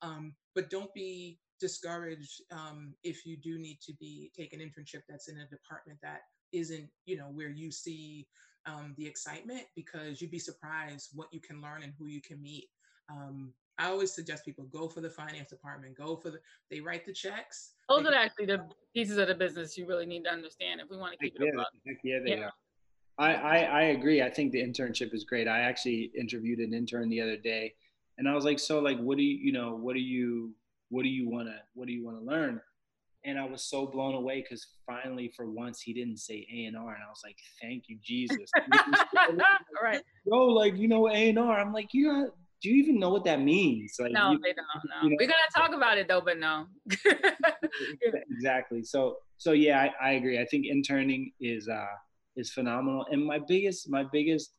Um, but don't be discouraged um, if you do need to be take an internship that's in a department that isn't, you know, where you see um, the excitement because you'd be surprised what you can learn and who you can meet. Um, I always suggest people go for the finance department, go for the, they write the checks. Those are actually the pieces of the business you really need to understand if we want to keep it up. Yeah, they yeah. are. I, I, I agree. I think the internship is great. I actually interviewed an intern the other day and I was like, so like, what do you, you know, what do you, what do you want to, what do you want to learn? And I was so blown away because finally, for once, he didn't say A and R, and I was like, "Thank you, Jesus!" right? Yo, like you know A and R. I'm like, you know, do you even know what that means? Like, no, you, they don't. No. You know, We're gonna talk about it though, but no. exactly. So, so yeah, I, I, agree. I think interning is uh is phenomenal. And my biggest my biggest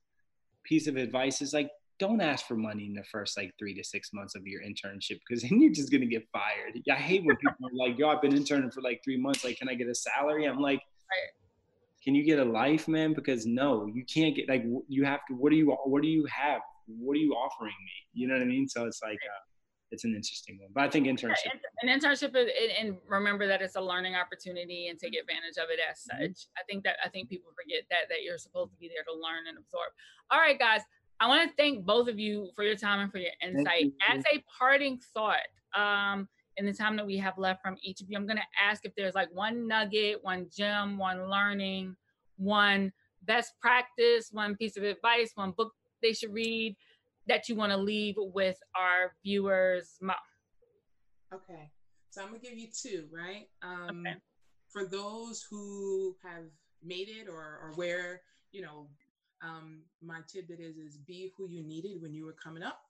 piece of advice is like, don't ask for money in the first like three to six months of your internship because then you're just gonna get fired. I hate when people are like, "Yo, I've been interning for like three months. Like, can I get a salary?" I'm like. Can you get a life, man? Because no, you can't get like you have to. What do you What do you have? what are you offering me? You know what I mean? So it's like, uh, it's an interesting one. But I think internship. An internship, is, and remember that it's a learning opportunity and take advantage of it as mm-hmm. such. Mm-hmm. I think that I think people forget that that you're supposed to be there to learn and absorb. All right, guys. I want to thank both of you for your time and for your insight. You. As a parting thought, um, in the time that we have left from each of you, I'm going to ask if there's like one nugget, one gem, one learning, one best practice, one piece of advice, one book they should read that you want to leave with our viewers? Okay, so I'm gonna give you two, right? Um, okay. For those who have made it or, or where, you know, um, my tidbit is is be who you needed when you were coming up.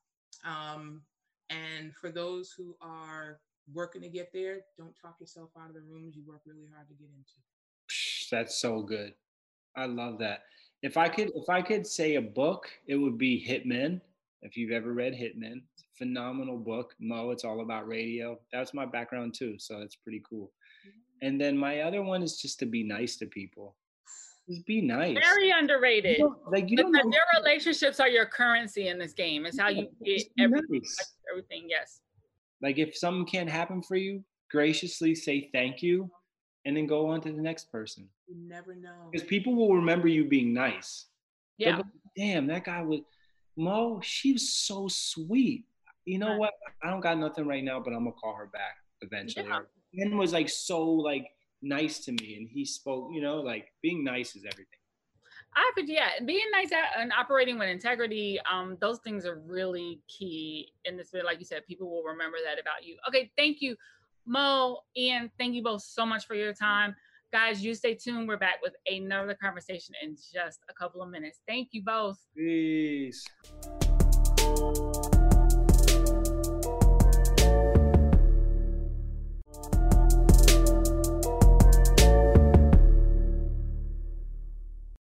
Um, and for those who are working to get there, don't talk yourself out of the rooms you work really hard to get into. That's so good. I love that. If I could, if I could say a book, it would be Hitmen. If you've ever read Hitmen, phenomenal book. Mo, it's all about radio. That's my background too, so it's pretty cool. Mm-hmm. And then my other one is just to be nice to people. Just be nice. Very underrated. You like you don't Because know, your relationships are your currency in this game. It's how you get everything. nice. everything. Yes. Like if something can't happen for you, graciously say thank you, and then go on to the next person. You never know. Because people will remember you being nice. Yeah. like, Damn, that guy was Mo. She was so sweet. You know Right. what? I don't got nothing right now, but I'm gonna call her back eventually. Yeah. Ben was like so like nice to me, and he spoke. You know, like being nice is everything. I could, yeah, being nice and operating with integrity, um, those things are really key in this. Like you said, people will remember that about you. Okay, thank you, Mo, Ian. Thank you both so much for your time, guys. You stay tuned. We're back with another conversation in just a couple of minutes. Thank you both. Peace.